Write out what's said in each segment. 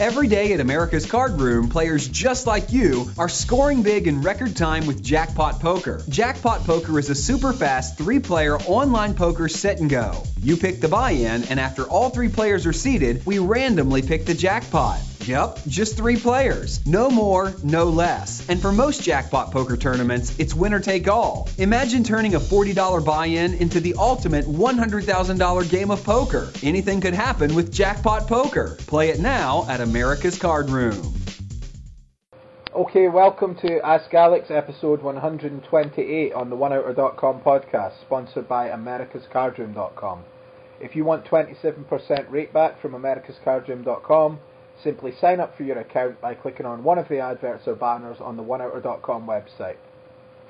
Every day at America's Card Room, players just like you are scoring big in record time with Jackpot Poker. Jackpot Poker is a super fast three player online poker sit and go. You pick the buy in, and after all three players are seated, we randomly pick the jackpot. Yep, just three players. No more, no less. And for most jackpot poker tournaments, it's winner take all. Imagine turning a $40 buy in into the ultimate $100,000 game of poker. Anything could happen with jackpot poker. Play it now at America's Card Room. Okay, welcome to Ask Alex episode 128 on the OneOuter.com podcast, sponsored by AmericasCardroom.com. If you want 27% rate back from AmericasCardroom.com, simply sign up for your account by clicking on one of the adverts or banners on the OneOuter.com website.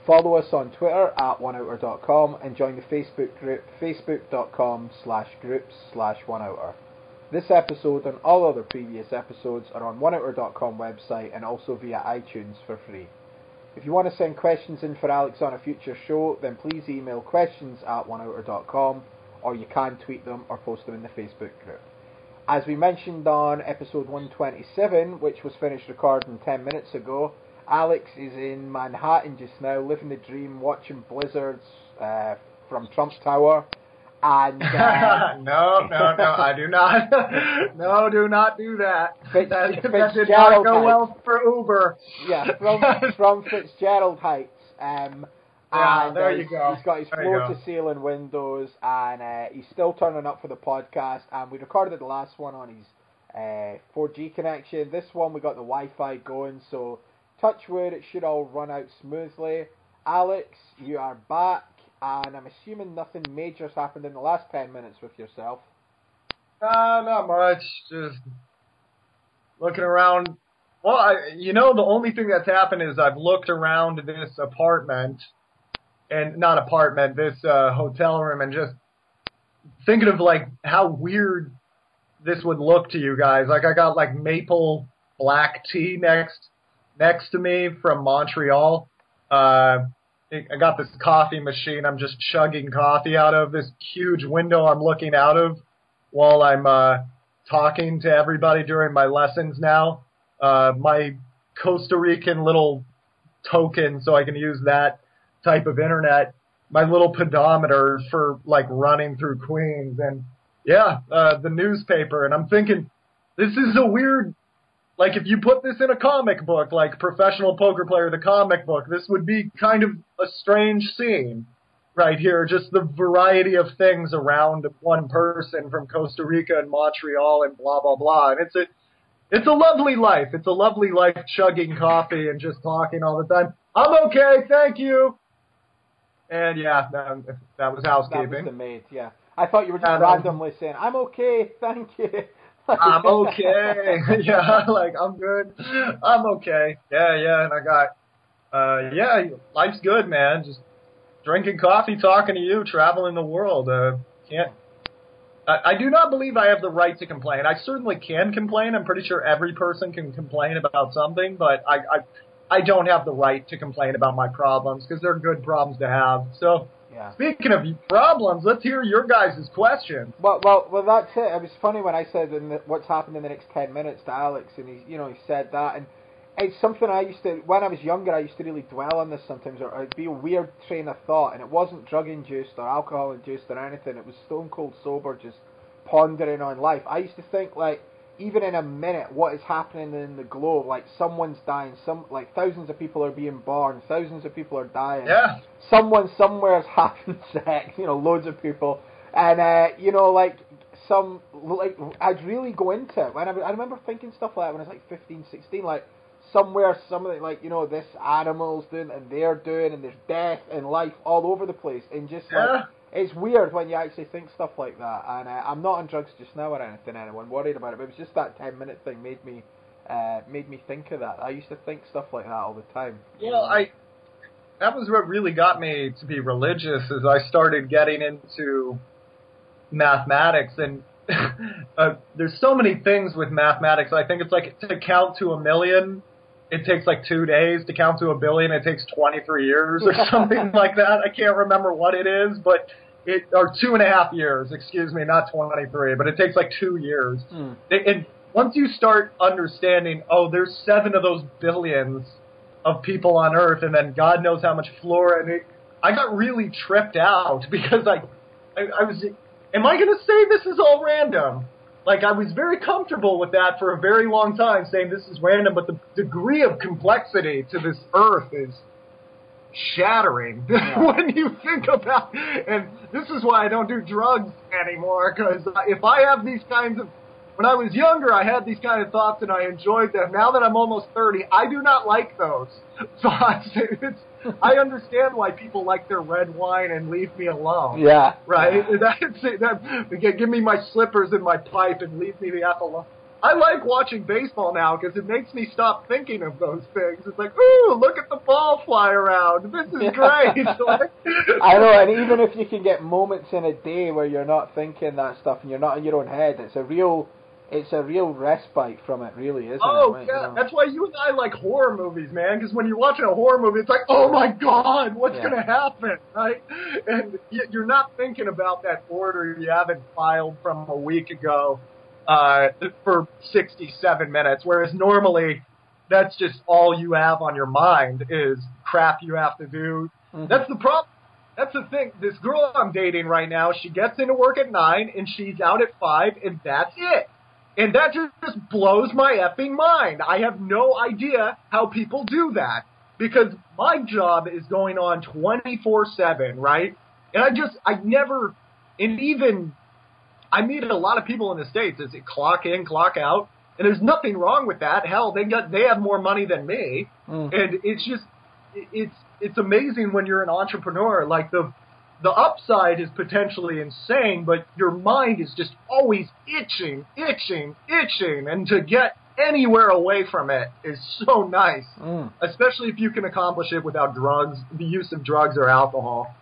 Follow us on Twitter at OneOuter.com and join the Facebook group facebook.com slash groups slash OneOuter. This episode and all other previous episodes are on OneOuter.com website and also via iTunes for free. If you want to send questions in for Alex on a future show, then please email questions at OneOuter.com or you can tweet them or post them in the Facebook group. As we mentioned on episode 127, which was finished recording 10 minutes ago, Alex is in Manhattan just now, living the dream, watching blizzards uh, from Trump's Tower. And uh, no, no, no, I do not. no, do not do that. Fitz, that, that did not go Heights. well for Uber. yeah, from from Fitzgerald Heights. Um, Yeah, and, there you go. He's got his There floor to ceiling windows, and uh, he's still turning up for the podcast. And we recorded the last one on his uh, 4G connection. This one we got the Wi-Fi going, so touch wood, it should all run out smoothly. Alex, you are back, and I'm assuming nothing major's happened in the last 10 minutes with yourself. Uh, not much. Just looking around. Well, I, you know, the only thing that's happened is I've looked around this apartment, and not apartment, this uh, hotel room, and just thinking of like how weird this would look to you guys. Like I got like maple black tea next next to me from Montreal. Uh, I got this coffee machine. I'm just chugging coffee out of this huge window I'm looking out of while I'm uh, talking to everybody during my lessons now. Uh, my Costa Rican little token, so I can use that type of internet. My little pedometer for like running through Queens, and yeah, uh, the newspaper. And I'm thinking, this is a weird. Like if you put this in a comic book, like professional poker player, the comic book, this would be kind of a strange scene right here. Just the variety of things around one person from Costa Rica and Montreal and blah blah blah. And it's a it's a lovely life. It's a lovely life chugging coffee and just talking all the time. I'm okay, thank you. And yeah, that, that was That housekeeping. was the maid, yeah. I thought you were just Um, randomly saying, I'm okay, thank you. I'm okay. yeah, like I'm good. I'm okay. Yeah, yeah, and I got uh yeah, life's good, man. Just drinking coffee, talking to you, traveling the world. Uh can't I, I do not believe I have the right to complain. I certainly can complain. I'm pretty sure every person can complain about something, but I I I don't have the right to complain about my problems because they're good problems to have. So, Yeah. speaking of problems, let's hear your guys' questions. Well, well, well. That's it. It was funny when I said in the, what's happened in the next ten minutes to Alex, and he, you know, he said that, and it's something I used to. When I was younger, I used to really dwell on this sometimes, or it'd be a weird train of thought, and it wasn't drug induced or alcohol induced or anything. It was stone cold sober, just pondering on life. I used to think like, even in a minute, what is happening in the globe? Like someone's dying, some like thousands of people are being born, thousands of people are dying Yeah. someone somewhere's having sex, you know, loads of people, and uh, you know, like some like I'd really go into it. When I, I remember thinking stuff like that when I was like 15, 16, like somewhere something like you know this animal's doing and they're doing and there's death and life all over the place and just like Yeah. It's weird when you actually think stuff like that. And uh, I'm not on drugs just now or anything. Anyone worried about it? But it was just that ten minute thing made me uh, made me think of that. I used to think stuff like that all the time. Well, I that was what really got me to be religious as I started getting into mathematics and uh, there's so many things with mathematics. I think it's like to count to a million, it takes like two days. To count to a billion, it takes 23 years or something like that. I can't remember what it is, but it or two and a half years. Excuse me, not 23, but it takes like two years. Hmm. It, and once you start understanding, oh, there's seven of those billions of people on Earth, and then God knows how much flora, and it, I got really tripped out because I, I, I was, am I going to say this is all random? Like I was very comfortable with that for a very long time, saying this is random, but the degree of complexity to this Earth is shattering yeah. when you think about. And this is why I don't do drugs anymore, because if I have these kinds of when I was younger, I had these kind of thoughts and I enjoyed them. Now that I'm almost 30, I do not like those thoughts. It's, I understand why people like their red wine and leave me alone. Yeah. Right? That's it. That, give me my slippers and my pipe and leave me the F alone. I like watching baseball now because it makes me stop thinking of those things. It's like, ooh, look at the ball fly around. This is great. I know, and even if you can get moments in a day where you're not thinking that stuff and you're not in your own head, it's a real it's a real respite from it, really, isn't oh, it? Oh yeah, that's why you and I like horror movies, man. Because when you're watching a horror movie, it's like, oh my god, what's yeah. gonna happen, right? And you're not thinking about that order you haven't filed from a week ago uh, for 67 minutes, whereas normally that's just all you have on your mind is crap you have to do. Mm-hmm. That's the problem. That's the thing. This girl I'm dating right now, she gets into work at nine and she's out at five, and that's it. And that just blows my effing mind. I have no idea how people do that because my job is going on 24/7, right? And I just I never and even I meet a lot of people in the states. Is it clock in, clock out? And there's nothing wrong with that. Hell, they got they have more money than me, mm. and it's just it's it's amazing when you're an entrepreneur. Like the the upside is potentially insane, but your mind is just always itching, itching, itching, and to get anywhere away from it is so nice, mm. especially if you can accomplish it without drugs, the use of drugs or alcohol.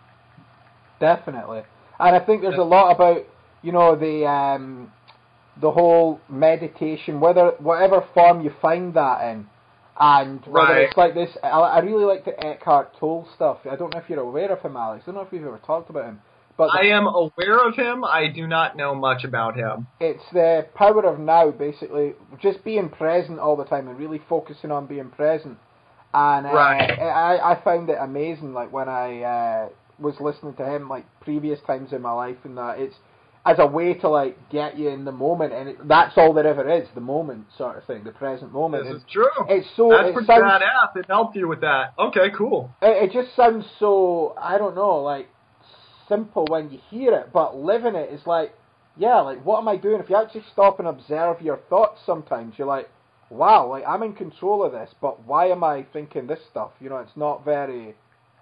Definitely, and I think there's a lot about you know the um, the whole meditation, whether whatever form you find that in and whether right. it's like this, I, I really like the Eckhart Tolle stuff. I don't know if you're aware of him, Alex. I don't know if we've ever talked about him. But I am aware of him. I do not know much about him. It's the power of now, basically, just being present all the time and really focusing on being present. And uh, right. I, I found it amazing, like when I uh, was listening to him, like previous times in my life, and that it's as a way to like get you in the moment, and it, that's all there ever is, the moment sort of thing, the present moment. This is true. It's so that's it pretty sounds, badass. It helped you with that. Okay, cool. It, it just sounds so I don't know, like simple when you hear it, but living it is like, yeah, like what am I doing? If you actually stop and observe your thoughts, sometimes you're like, wow, like I'm in control of this, but why am I thinking this stuff? You know, it's not very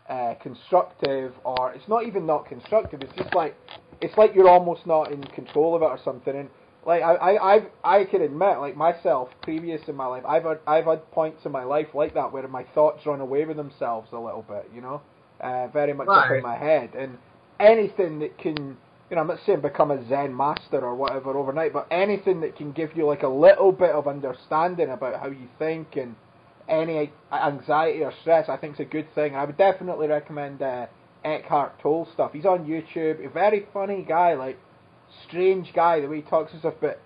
uh, constructive, or it's not even not constructive. It's just like it's like you're almost not in control of it or something. And like I, I, I've, I can admit, like myself, previous in my life, I've had, I've had points in my life like that where my thoughts run away with themselves a little bit, you know, uh, very much right. up in my head. And anything that can, you know, I'm not saying become a Zen master or whatever overnight, but anything that can give you like a little bit of understanding about how you think and any anxiety or stress, I think is a good thing. I would definitely recommend. Uh, Eckhart Tolle stuff. He's on YouTube. A very funny guy, like strange guy the way he talks and stuff. But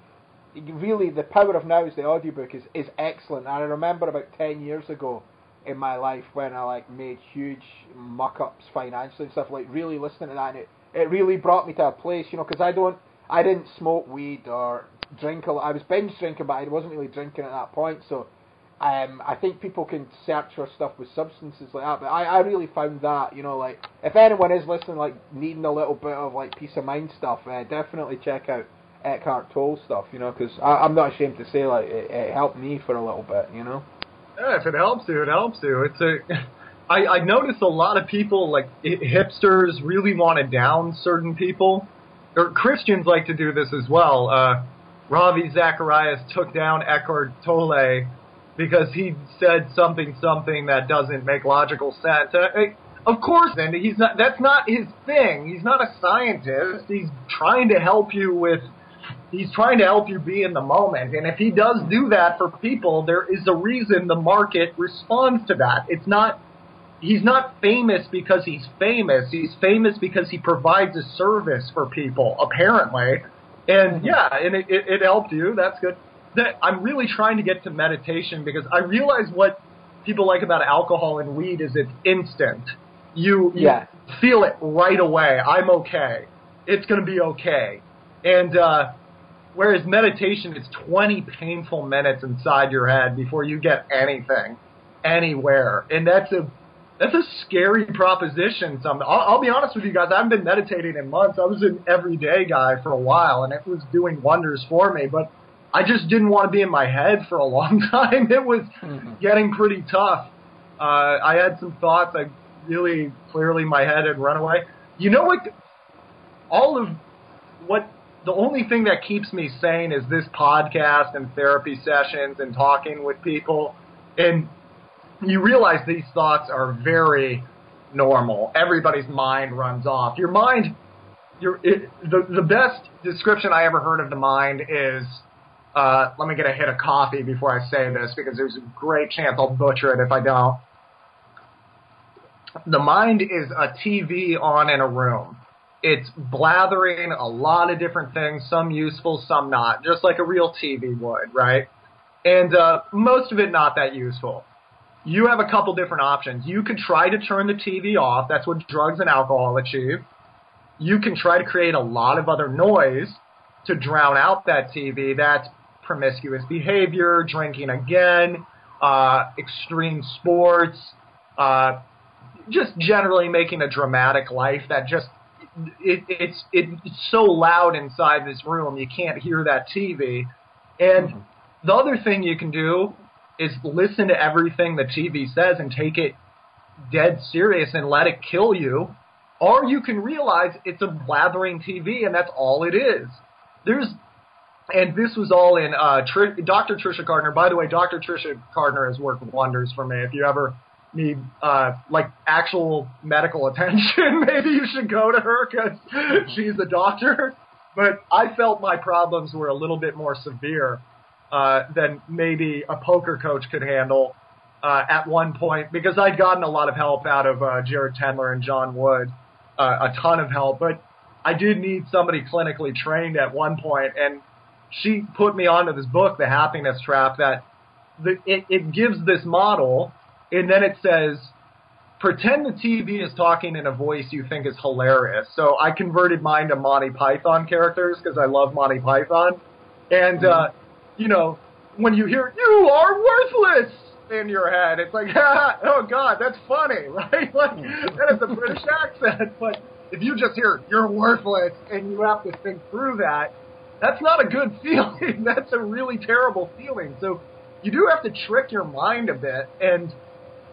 really, the power of now is the audiobook is is excellent. And I remember about ten years ago in my life when I like made huge muck ups financially and stuff. Like really listening to that, and it it really brought me to a place, you know, because I don't, I didn't smoke weed or drink a lot. I was binge drinking, but I wasn't really drinking at that point, so um, I think people can search for stuff with substances like that, but I, I really found that, you know, like, if anyone is listening, like, needing a little bit of, like, peace of mind stuff, uh, definitely check out Eckhart Tolle stuff, you know, because I'm not ashamed to say, like, it, it, helped me for a little bit, you know? Yeah, if it helps you, it helps you. It's a. I, I noticed a lot of people, like, hipsters really want to down certain people. Or Christians like to do this as well. Uh, Ravi Zacharias took down Eckhart Tolle because he said something something that doesn't make logical sense. Uh, of course, and he's not. That's not his thing. He's not a scientist. He's trying to help you with. He's trying to help you be in the moment. And if he does do that for people, there is a reason the market responds to that. It's not. He's not famous because he's famous. He's famous because he provides a service for people, apparently. And yeah, and it, it, it helped you. That's good. That I'm really trying to get to meditation because I realize what people like about alcohol and weed is it's instant. You, you Yeah. feel it right away. I'm okay. It's going to be okay. And uh, whereas meditation, it's 20 painful minutes inside your head before you get anything, anywhere, and that's a that's a scary proposition. Some I'll, I'll be honest with you guys. I haven't been meditating in months. I was an everyday guy for a while, and it was doing wonders for me. But I just didn't want to be in my head for a long time. It was getting pretty tough. Uh, I had some thoughts. I really clearly my head had run away. You know what? All of what the only thing that keeps me sane is this podcast and therapy sessions and talking with people. And you realize these thoughts are very normal. Everybody's mind runs off. Your mind, your it, the the best description I ever heard of the mind is. Uh, let me get a hit of coffee before I say this because there's a great chance I'll butcher it if I don't. The mind is a TV on in a room. It's blathering a lot of different things, some useful, some not, just like a real TV would, right? And uh, most of it not that useful you have a couple different options. You could try to turn the TV off. That's what drugs and alcohol achieve. You can try to create a lot of other noise to drown out that TV. That's promiscuous behavior, drinking again, uh, extreme sports, uh, just generally making a dramatic life that just it, it's it's so loud inside this room you can't hear that TV. And the other thing you can do is listen to everything the TV says and take it dead serious and let it kill you. Or you can realize it's a blathering TV and that's all it is. There's, and this was all in uh, Tr- Dr. Trisha Gardner. By the way, Dr. Trisha Gardner has worked wonders for me. If you ever need uh, like actual medical attention, maybe you should go to her because she's a doctor. But I felt my problems were a little bit more severe uh, than maybe a poker coach could handle uh, at one point because I'd gotten a lot of help out of uh, Jared Tendler and John Wood, uh, a ton of help, but I did need somebody clinically trained at one point, and she put me onto this book, The Happiness Trap, that the, it, it gives this model, and then it says, pretend the TV is talking in a voice you think is hilarious. So I converted mine to Monty Python characters because I love Monty Python, and uh, you know, when you hear "you are worthless" in your head, it's like, oh god, that's funny, right? Like that is a British accent. But if you just hear "you're worthless" and you have to think through that, that's not a good feeling. that's a really terrible feeling. So you do have to trick your mind a bit. And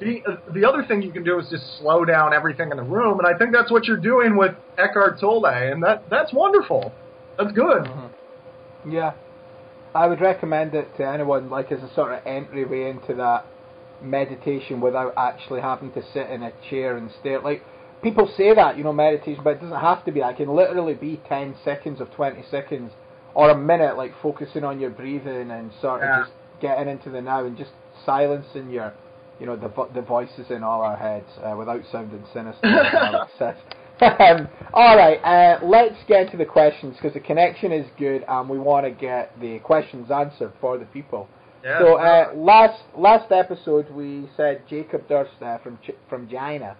the uh, the other thing you can do is just slow down everything in the room. And I think that's what you're doing with Eckhart Tolle, and that that's wonderful. That's good. Yeah. I would recommend it to anyone, like as a sort of entryway into that meditation without actually having to sit in a chair and stare. Like people say that, you know, meditation, but it doesn't have to be. It can literally be ten seconds or twenty seconds or a minute, like focusing on your breathing and sort of Yeah. just getting into the now and just silencing your, you know, the the voices in all our heads uh, without sounding sinister. as Alex says. um, all right, uh, let's get to the questions because the connection is good and we want to get the questions answered for the people. Yeah. So uh, last last episode we said Jacob Durst uh, from Ch- from China.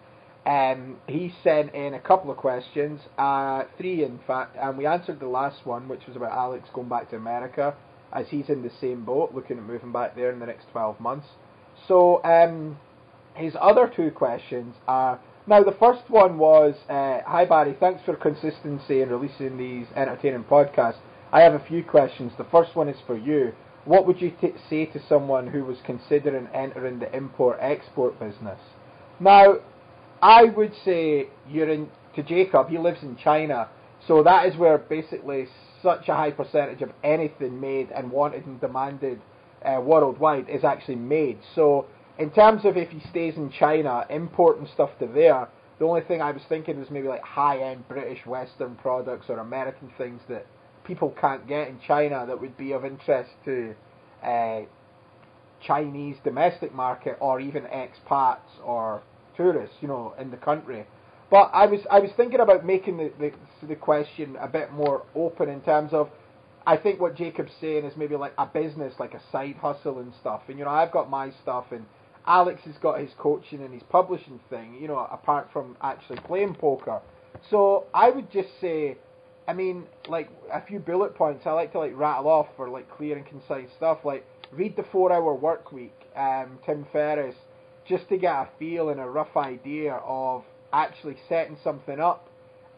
Um, he sent in a couple of questions, uh, three in fact, and we answered the last one, which was about Alex going back to America, as he's in the same boat, looking at moving back there in the next 12 months. So um, his other two questions are now the first one was uh, Hi Barry, thanks for consistency in releasing these entertaining podcasts. I have a few questions. The first one is for you. What would you t- say to someone who was considering entering the import export business? Now, I would say you're in to Jacob. He lives in China, so that is where basically such a high percentage of anything made and wanted and demanded uh, worldwide is actually made. So, in terms of if he stays in China, importing stuff to there, the only thing I was thinking was maybe like high-end British Western products or American things that people can't get in China that would be of interest to uh, Chinese domestic market or even expats or tourists, you know, in the country. But I was I was thinking about making the, the the question a bit more open in terms of I think what Jacob's saying is maybe like a business, like a side hustle and stuff. And you know, I've got my stuff, and Alex has got his coaching and his publishing thing. You know, apart from actually playing poker. So I would just say, I mean, like a few bullet points. I like to like rattle off for like clear and concise stuff. Like read the Four Hour Work Week, um, Tim Ferriss, just to get a feel and a rough idea of actually setting something up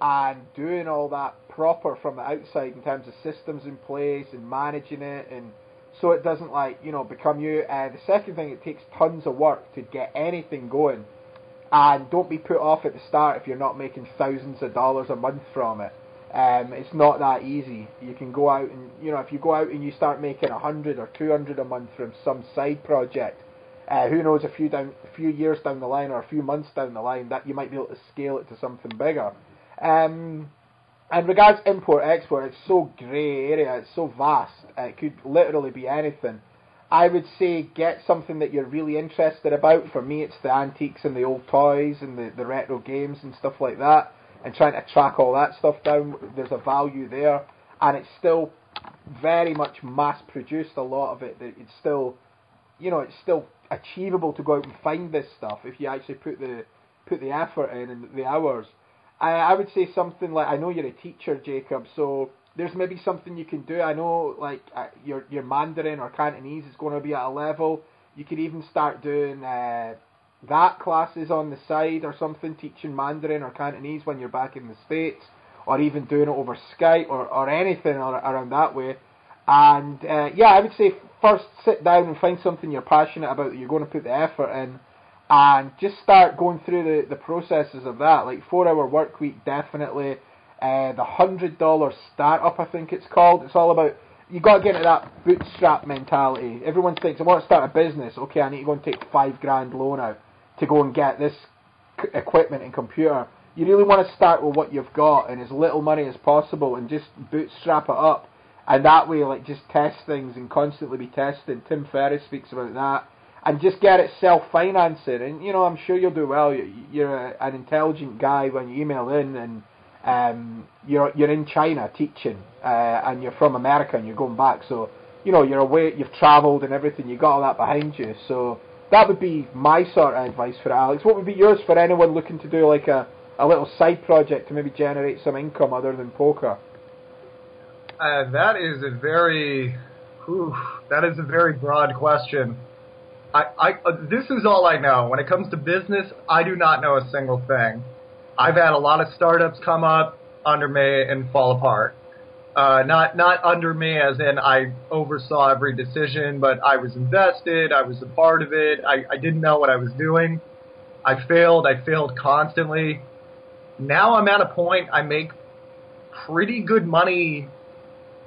and doing all that proper from the outside in terms of systems in place and managing it and so it doesn't like you know become you. Uh, the second thing, it takes tons of work to get anything going, and don't be put off at the start if you're not making thousands of dollars a month from it. Um, it's not that easy. You can go out and you know if you go out and you start making a hundred or two hundred a month from some side project, uh, who knows a few down a few years down the line or a few months down the line that you might be able to scale it to something bigger. Um, and regards import export, it's so grey area, it's so vast, it could literally be anything. I would say get something that you're really interested about. For me, it's the antiques and the old toys and the, the retro games and stuff like that, and trying to track all that stuff down. There's a value there, and it's still very much mass produced. A lot of it, it's still, you know, it's still achievable to go out and find this stuff if you actually put the put the effort in and the hours. I, I would say something like I know you're a teacher, Jacob, so there's maybe something you can do. I know like uh, your your Mandarin or Cantonese is going to be at a level. You could even start doing uh, that classes on the side or something, teaching Mandarin or Cantonese when you're back in the states, or even doing it over Skype or or anything or, around that way. And uh, yeah, I would say first sit down and find something you're passionate about that you're going to put the effort in and just start going through the, the processes of that. Like four hour work week, definitely. Uh, the hundred dollar startup, I think it's called. It's all about you got to get into that bootstrap mentality. Everyone thinks I want to start a business. Okay, I need to go and take five grand loan out to go and get this equipment and computer. You really want to start with what you've got and as little money as possible, and just bootstrap it up. And that way, like just test things and constantly be testing. Tim Ferriss speaks about that and just get it self-financing. And you know, I'm sure you'll do well. You're an intelligent guy when you email in, and um, you're you're in China teaching, uh, and you're from America, and you're going back. So you know, you're away, you've travelled and everything. You got all that behind you. So that would be my sort of advice for Alex. What would be yours for anyone looking to do like a a little side project to maybe generate some income other than poker? Uh, that is a very, whew, that is a very broad question. I, I uh, this is all I know. When it comes to business, I do not know a single thing. I've had a lot of startups come up under me and fall apart. Uh, not not under me as in I oversaw every decision, but I was invested. I was a part of it. I, I didn't know what I was doing. I failed. I failed constantly. Now I'm at a point I make pretty good money.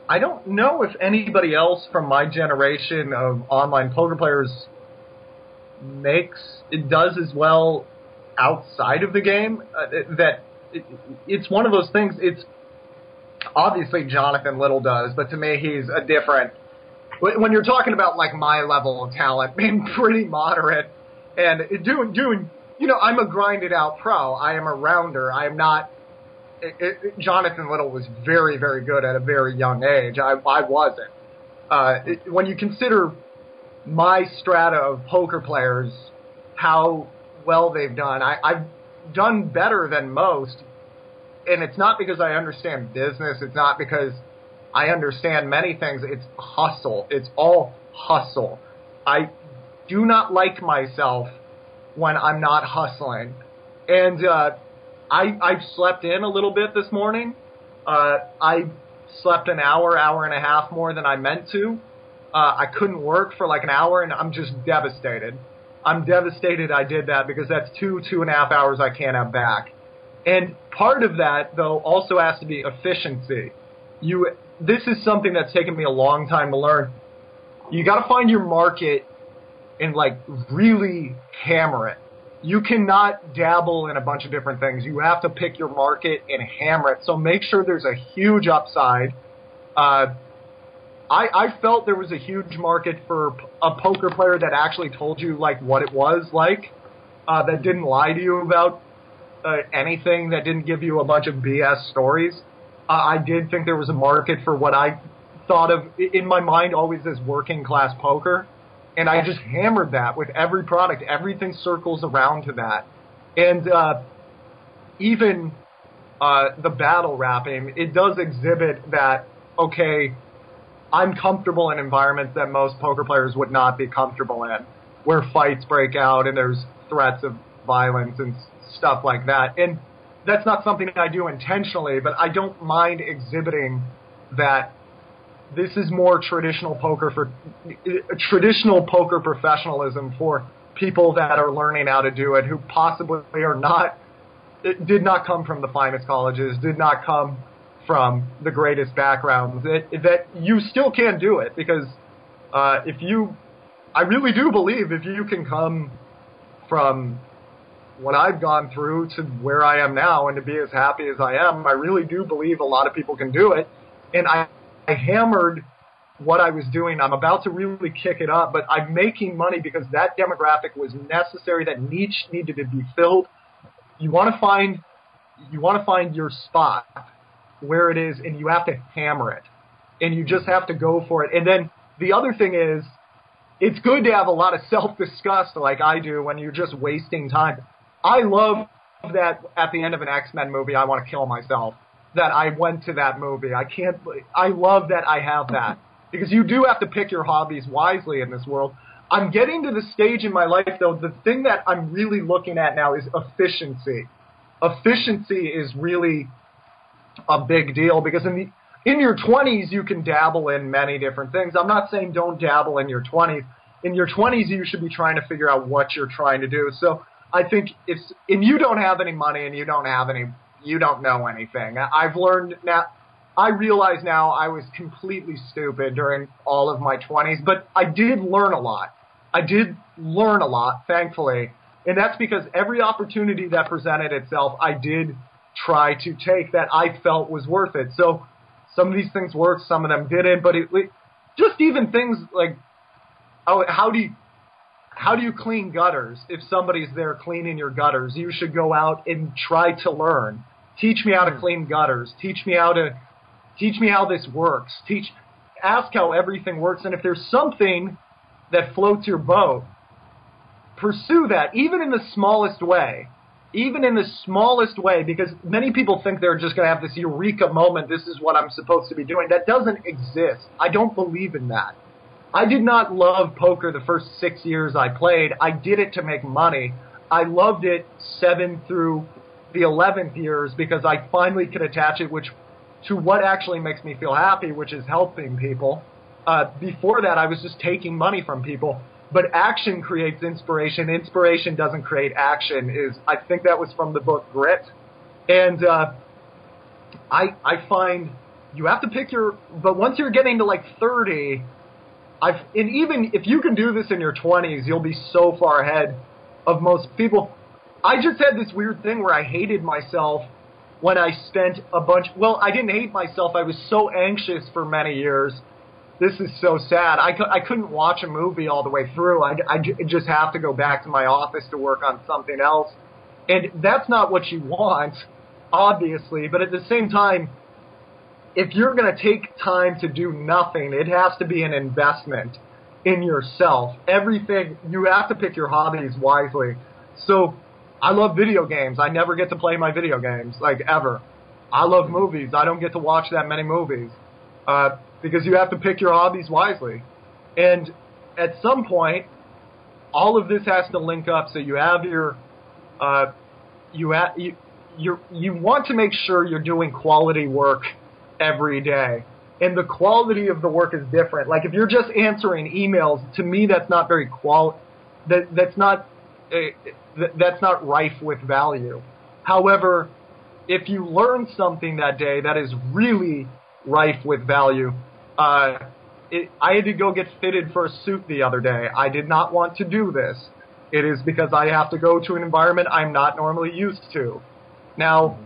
I don't know if anybody else from my generation of online poker players makes it does as well outside of the game uh, that it, it's one of those things. It's obviously Jonathan Little does, but to me he's a different. When you're talking about like my level of talent, being pretty moderate and doing doing, you know, I'm a grinded out pro. I am a rounder. I am not. It, it, Jonathan Little was very very good at a very young age. I I wasn't. Uh, it, when you consider my strata of poker players, how well they've done. I, I've done better than most, and it's not because I understand business. It's not because I understand many things. It's hustle. It's all hustle. I do not like myself when I'm not hustling, and uh, I I've slept in a little bit this morning. Uh, I slept an hour, hour and a half more than I meant to uh, I couldn't work for like an hour, and I'm just devastated. I'm devastated I did that because that's two, two and a half hours I can't have back. And part of that, though, also has to be efficiency. You, this is something that's taken me a long time to learn. You got to find your market and like really hammer it. You cannot dabble in a bunch of different things. You have to pick your market and hammer it. So make sure there's a huge upside. Uh, I, I felt there was a huge market for a poker player that actually told you like what it was like, uh, that didn't lie to you about uh, anything, that didn't give you a bunch of BS stories. Uh, I did think there was a market for what I thought of in my mind always as working class poker, and I just hammered that with every product. Everything circles around to that, and uh, even uh, the battle rapping, it does exhibit that okay. I'm comfortable in environments that most poker players would not be comfortable in, where fights break out and there's threats of violence and stuff like that. And that's not something I do intentionally, but I don't mind exhibiting that this is more traditional poker for traditional poker professionalism for people that are learning how to do it who possibly are not did not come from the finest colleges, did not come from the greatest backgrounds. That that you still can do it because uh, if you, I really do believe if you can come from what I've gone through to where I am now and to be as happy as I am, I really do believe a lot of people can do it. And I, I hammered what I was doing. I'm about to really kick it up, but I'm making money because that demographic was necessary. That niche needed to be filled. You want to find, you want to find your spot where it is, and you have to hammer it, and you just have to go for it. And then the other thing is, it's good to have a lot of self disgust like I do when you're just wasting time. I love that at the end of an X Men movie, I want to kill myself. That I went to that movie. I can't. I love that I have that because you do have to pick your hobbies wisely in this world. I'm getting to the stage in my life though. The thing that I'm really looking at now is efficiency. Efficiency is really a big deal because in the in your 20s you can dabble in many different things. I'm not saying don't dabble in your 20s. In your 20s you should be trying to figure out what you're trying to do. So I think it's and you don't have any money and you don't have any you don't know anything. I've learned now I realize now I was completely stupid during all of my 20s, but I did learn a lot. I did learn a lot, thankfully. And that's because every opportunity that presented itself, I did try to take that I felt was worth it. So some of these things worked, some of them didn't, but it, it just even things like oh, how do you how do you clean gutters? If somebody's there cleaning your gutters, you should go out and try to learn. Teach me how to hmm. clean gutters. Teach me how to teach me how this works. Teach ask how everything works and if there's something that floats your boat, pursue that even in the smallest way even in the smallest way, because many people think they're just going to have this eureka moment, this is what I'm supposed to be doing. That doesn't exist. I don't believe in that. I did not love poker the first six years I played. I did it to make money. I loved it seven through the 11th years because I finally could attach it which to what actually makes me feel happy, which is helping people. Uh, before that, I was just taking money from people but action creates inspiration. Inspiration doesn't create action. Is I think that was from the book Grit, and uh, I I find you have to pick your. But once you're getting to like thirty, I've and even if you can do this in your twenties, you'll be so far ahead of most people. I just had this weird thing where I hated myself when I spent a bunch. Well, I didn't hate myself. I was so anxious for many years this is so sad. I, I couldn't watch a movie all the way through. I, I just have to go back to my office to work on something else. And that's not what you want, obviously. But at the same time, if you're going to take time to do nothing, it has to be an investment in yourself. Everything, you have to pick your hobbies wisely. So, I love video games. I never get to play my video games, like ever. I love movies. I don't get to watch that many movies. Uh, because you have to pick your hobbies wisely. And at some point, all of this has to link up. So you have your, uh, you have you you you want to make sure you're doing quality work every day, and the quality of the work is different. Like if you're just answering emails, to me that's not very qual. That that's not uh, that's not rife with value. However, if you learn something that day that is really rife with value, uh, it, I had to go get fitted for a suit the other day. I did not want to do this. It is because I have to go to an environment I'm not normally used to. Now,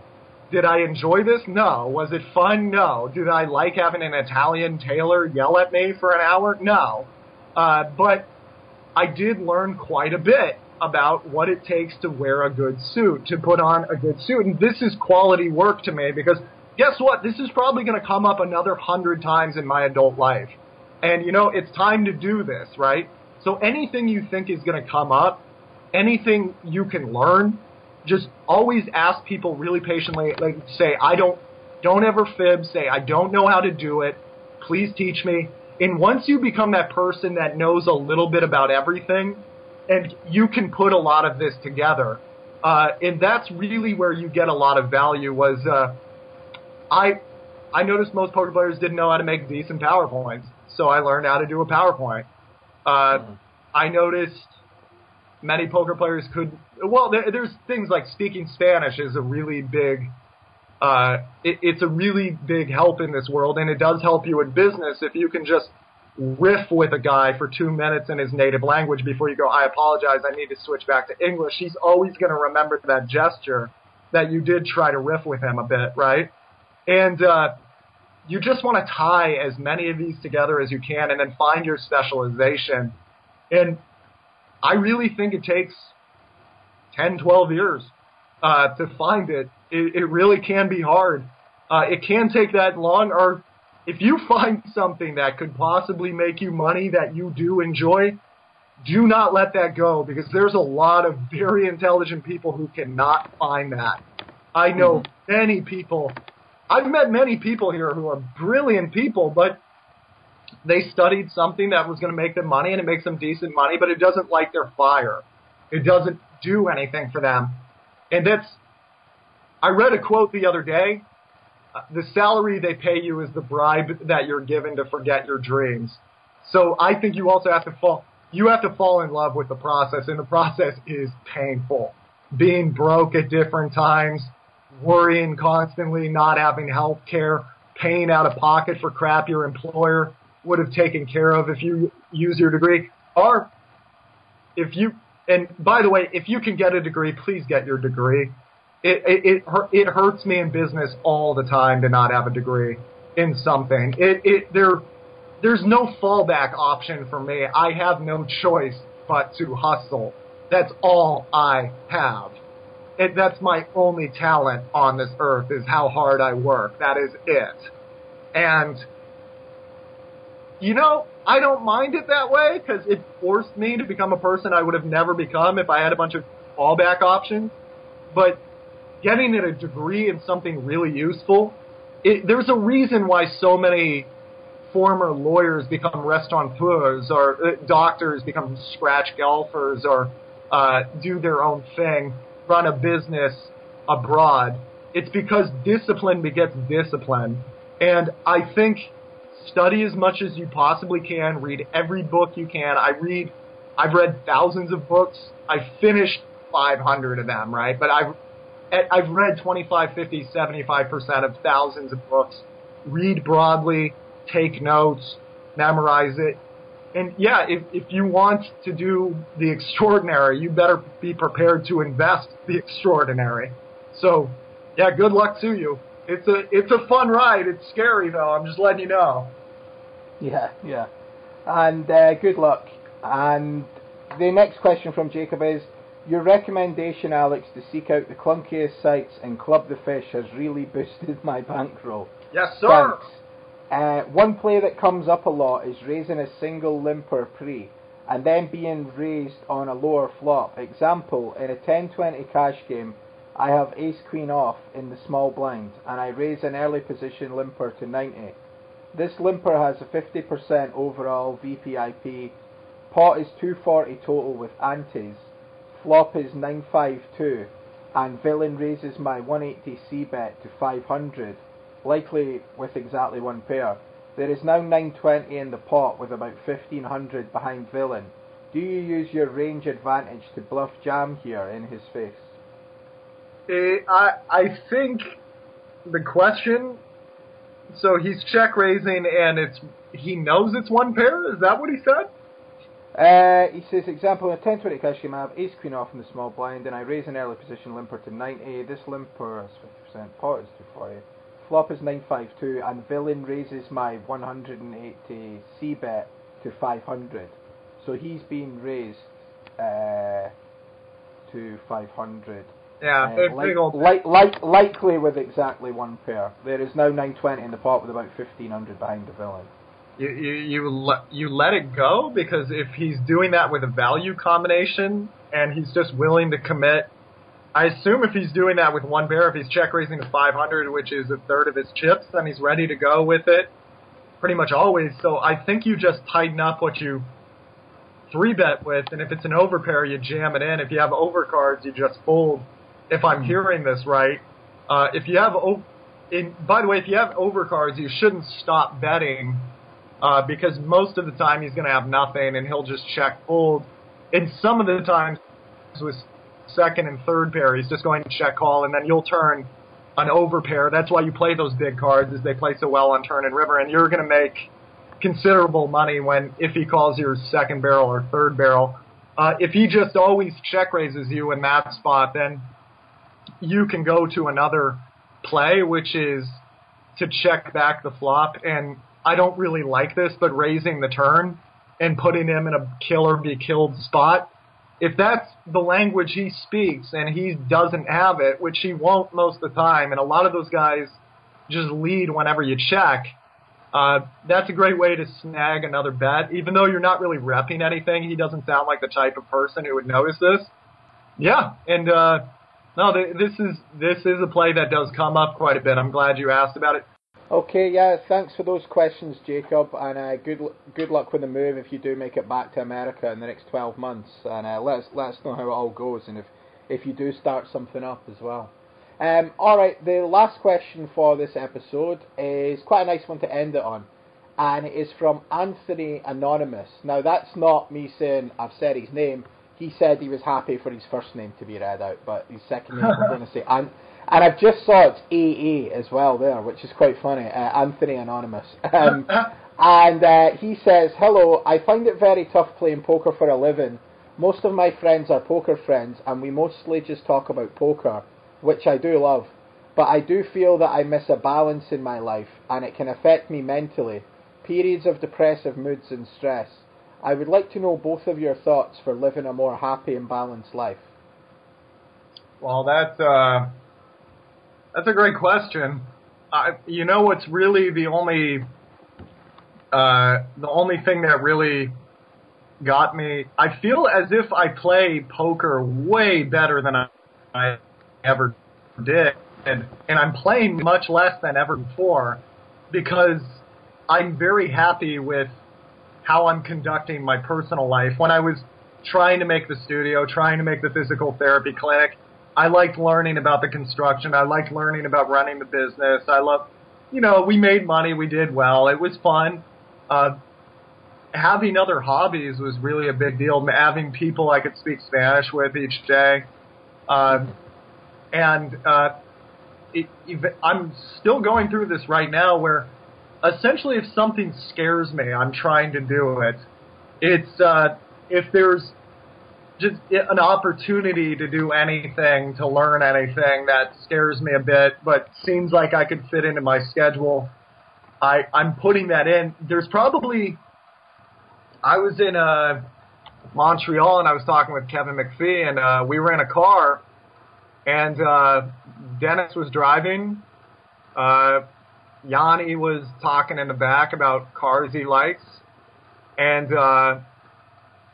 did I enjoy this? No. Was it fun? No. Did I like having an Italian tailor yell at me for an hour? No. Uh, but I did learn quite a bit about what it takes to wear a good suit, to put on a good suit. And this is quality work to me because guess what? This is probably going to come up another hundred times in my adult life. And you know, it's time to do this, right? So anything you think is going to come up, anything you can learn, just always ask people really patiently, like say, I don't, don't ever fib, say, I don't know how to do it. Please teach me. And once you become that person that knows a little bit about everything, and you can put a lot of this together, uh, and that's really where you get a lot of value. Was uh, I I noticed most poker players didn't know how to make decent PowerPoints, so I learned how to do a PowerPoint. Uh, mm-hmm. I noticed many poker players could. Well, there, there's things like speaking Spanish is a really big. Uh, it, it's a really big help in this world, and it does help you in business if you can just riff with a guy for two minutes in his native language before you go, I apologize, I need to switch back to English. He's always going to remember that gesture that you did try to riff with him a bit, right? And uh, you just want to tie as many of these together as you can and then find your specialization. And I really think it takes 10, 12 years uh, to find it. it. It really can be hard. Uh, it can take that long, or if you find something that could possibly make you money that you do enjoy, do not let that go because there's a lot of very intelligent people who cannot find that. I know mm-hmm. many people I've met many people here who are brilliant people, but they studied something that was going to make them money and it makes them decent money, but it doesn't light their fire. It doesn't do anything for them. And that's, I read a quote the other day. The salary they pay you is the bribe that you're given to forget your dreams. So I think you also have to fall, you have to fall in love with the process and the process is painful. Being broke at different times, worrying constantly, not having health care, paying out of pocket for crap your employer would have taken care of if you use your degree. Or if you, and by the way, if you can get a degree, please get your degree. It, it, it, hurts me in business all the time to not have a degree in something. It, it, there, there's no fallback option for me. I have no choice but to hustle. That's all I have it, that's my only talent on this earth is how hard I work. That is it. And, you know, I don't mind it that way because it forced me to become a person I would have never become if I had a bunch of fallback options. But getting a degree in something really useful, it, there's a reason why so many former lawyers become restaurateurs or uh, doctors become scratch golfers or uh, do their own thing run a business abroad, it's because discipline begets discipline. And I think study as much as you possibly can, read every book you can. I read, I've read thousands of books. I finished 500 of them, right? But I've, I've read 25, 50, 75% of thousands of books. Read broadly, take notes, memorize it and yeah, if if you want to do the extraordinary, you better be prepared to invest the extraordinary. So, yeah, good luck to you. It's a it's a fun ride. It's scary though. I'm just letting you know. Yeah, yeah, and uh, good luck. And the next question from Jacob is. Your recommendation, Alex, to seek out the clunkiest sites and club the fish has really boosted my bankroll. Yes, sir. Thanks. Uh, one play that comes up a lot is raising a single limper pre and then being raised on a lower flop. Example, in a 10-20 cash game, I have ace queen off in the small blind and I raise an early position limper to 90. This limper has a 50% overall VPIP. Pot is 240 total with antes. Flop is 952 and villain raises my 180 c bet to 500 likely with exactly one pair. There is now 920 in the pot with about 1500 behind villain. Do you use your range advantage to bluff jam here in his face? Uh, I I think the question. So he's check raising, and it's he knows it's one pair. Is that what he said? Uh, he says, example, a 10 20 cash game, I have ace queen off in the small blind, and I raise an early position limper to 90. This limper is 50%, pot is 240. Flop is 952 and villain raises my 180 C bet to 500. So he's been raised uh, to 500. Yeah, Uh, like, big old. like, like, likely with exactly one pair. There is now 920 in the pot with about 1500 behind the villain. You you you let you let it go because if he's doing that with a value combination and he's just willing to commit, I assume if he's doing that with one pair, if he's check raising to 500, which is a third of his chips, then he's ready to go with it, pretty much always. So I think you just tighten up what you three bet with, and if it's an overpair, you jam it in. If you have overcards, you just fold. If I'm hearing this right, uh, if you have o- in, by the way, if you have overcards, you shouldn't stop betting uh, because most of the time he's going to have nothing and he'll just check fold. And some of the times with second and third pair, he's just going to check call, and then you'll turn an over pair. That's why you play those big cards, is they play so well on turn and river, and you're going to make considerable money when if he calls your second barrel or third barrel. Uh, if he just always check raises you in that spot, then you can go to another play, which is to check back the flop. And I don't really like this, but raising the turn and putting him in a kill or be killed spot. If that's the language he speaks and he doesn't have it, which he won't most of the time, and a lot of those guys just lead whenever you check, uh, that's a great way to snag another bet. Even though you're not really repping anything, he doesn't sound like the type of person who would notice this. Yeah, and uh, no, th- this is this is a play that does come up quite a bit. I'm glad you asked about it. Okay, yeah, thanks for those questions, Jacob, and uh, good good luck with the move if you do make it back to America in the next 12 months, and uh, let us let us know how it all goes, and if if you do start something up as well. Um, all right, the last question for this episode is quite a nice one to end it on, and it is from Anthony Anonymous. Now that's not me saying I've said his name. He said he was happy for his first name to be read out, but his second name we're going to say An- and I've just saw it's AA as well there, which is quite funny. Uh, Anthony Anonymous. Um, and uh, he says, Hello, I find it very tough playing poker for a living. Most of my friends are poker friends, and we mostly just talk about poker, which I do love. But I do feel that I miss a balance in my life, and it can affect me mentally. Periods of depressive moods and stress. I would like to know both of your thoughts for living a more happy and balanced life. Well, that's uh, that's a great question. I, you know what's really the only uh, the only thing that really got me? I feel as if I play poker way better than I, I ever did, and, and I'm playing much less than ever before because I'm very happy with how I'm conducting my personal life. When I was trying to make the studio, trying to make the physical therapy clinic, I liked learning about the construction. I liked learning about running the business. I love, you know, we made money. We did well. It was fun. Uh, having other hobbies was really a big deal. Having people I could speak Spanish with each day. Uh, and uh, it, I'm still going through this right now where essentially if something scares me, I'm trying to do it. It's uh, if there's just an opportunity to do anything, to learn anything that scares me a bit, but seems like I could fit into my schedule. I I'm putting that in. There's probably I was in uh, Montreal and I was talking with Kevin McPhee and uh, we were in a car and uh, Dennis was driving. Uh, Yanni was talking in the back about cars he likes, and uh,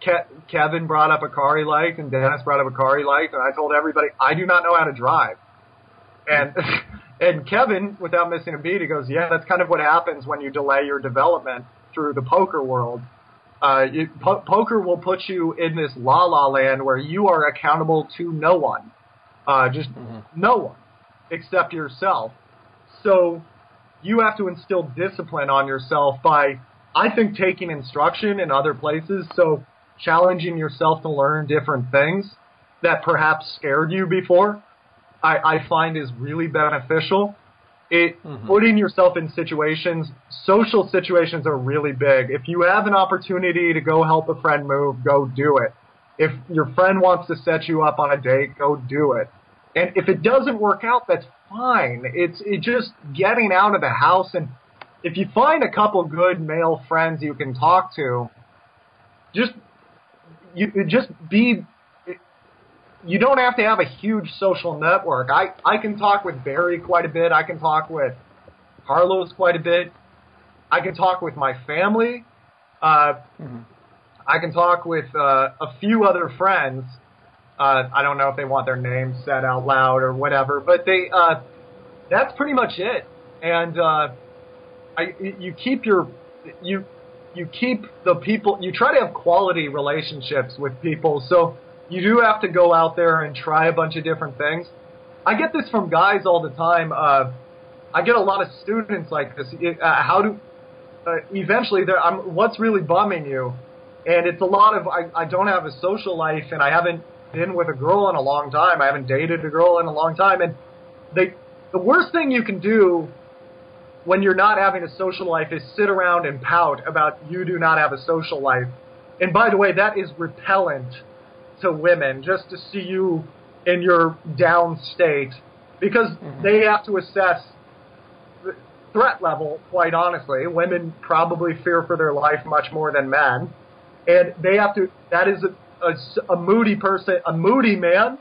Ke- Kevin brought up a car he liked, and Dennis brought up a car he liked, and I told everybody I do not know how to drive, and and Kevin, without missing a beat, he goes, "Yeah, that's kind of what happens when you delay your development through the poker world. Uh, you, po- poker will put you in this la la land where you are accountable to no one, uh, just no one except yourself. So." You have to instill discipline on yourself by, I think, taking instruction in other places. So challenging yourself to learn different things that perhaps scared you before, I, I find is really beneficial. It mm-hmm. putting yourself in situations, social situations are really big. If you have an opportunity to go help a friend move, go do it. If your friend wants to set you up on a date, go do it. And if it doesn't work out, that's fine. It's it just getting out of the house and if you find a couple good male friends you can talk to, just you just be you don't have to have a huge social network. I I can talk with Barry quite a bit. I can talk with Carlos quite a bit. I can talk with my family. Uh, mm-hmm. I can talk with uh, a few other friends. Uh, I don't know if they want their names said out loud or whatever, but they. Uh, that's pretty much it. And uh, I, you keep your you you keep the people. You try to have quality relationships with people. So you do have to go out there and try a bunch of different things. I get this from guys all the time. Uh, I get a lot of students like this. Uh, how do uh, eventually I'm, what's really bumming you? And it's a lot of I, I don't have a social life and I haven't been with a girl in a long time. I haven't dated a girl in a long time. And they the worst thing you can do when you're not having a social life is sit around and pout about you do not have a social life. And by the way, that is repellent to women just to see you in your down state because mm-hmm. they have to assess the threat level, quite honestly. Women probably fear for their life much more than men. And they have to, that is a, a, a moody person, a moody man,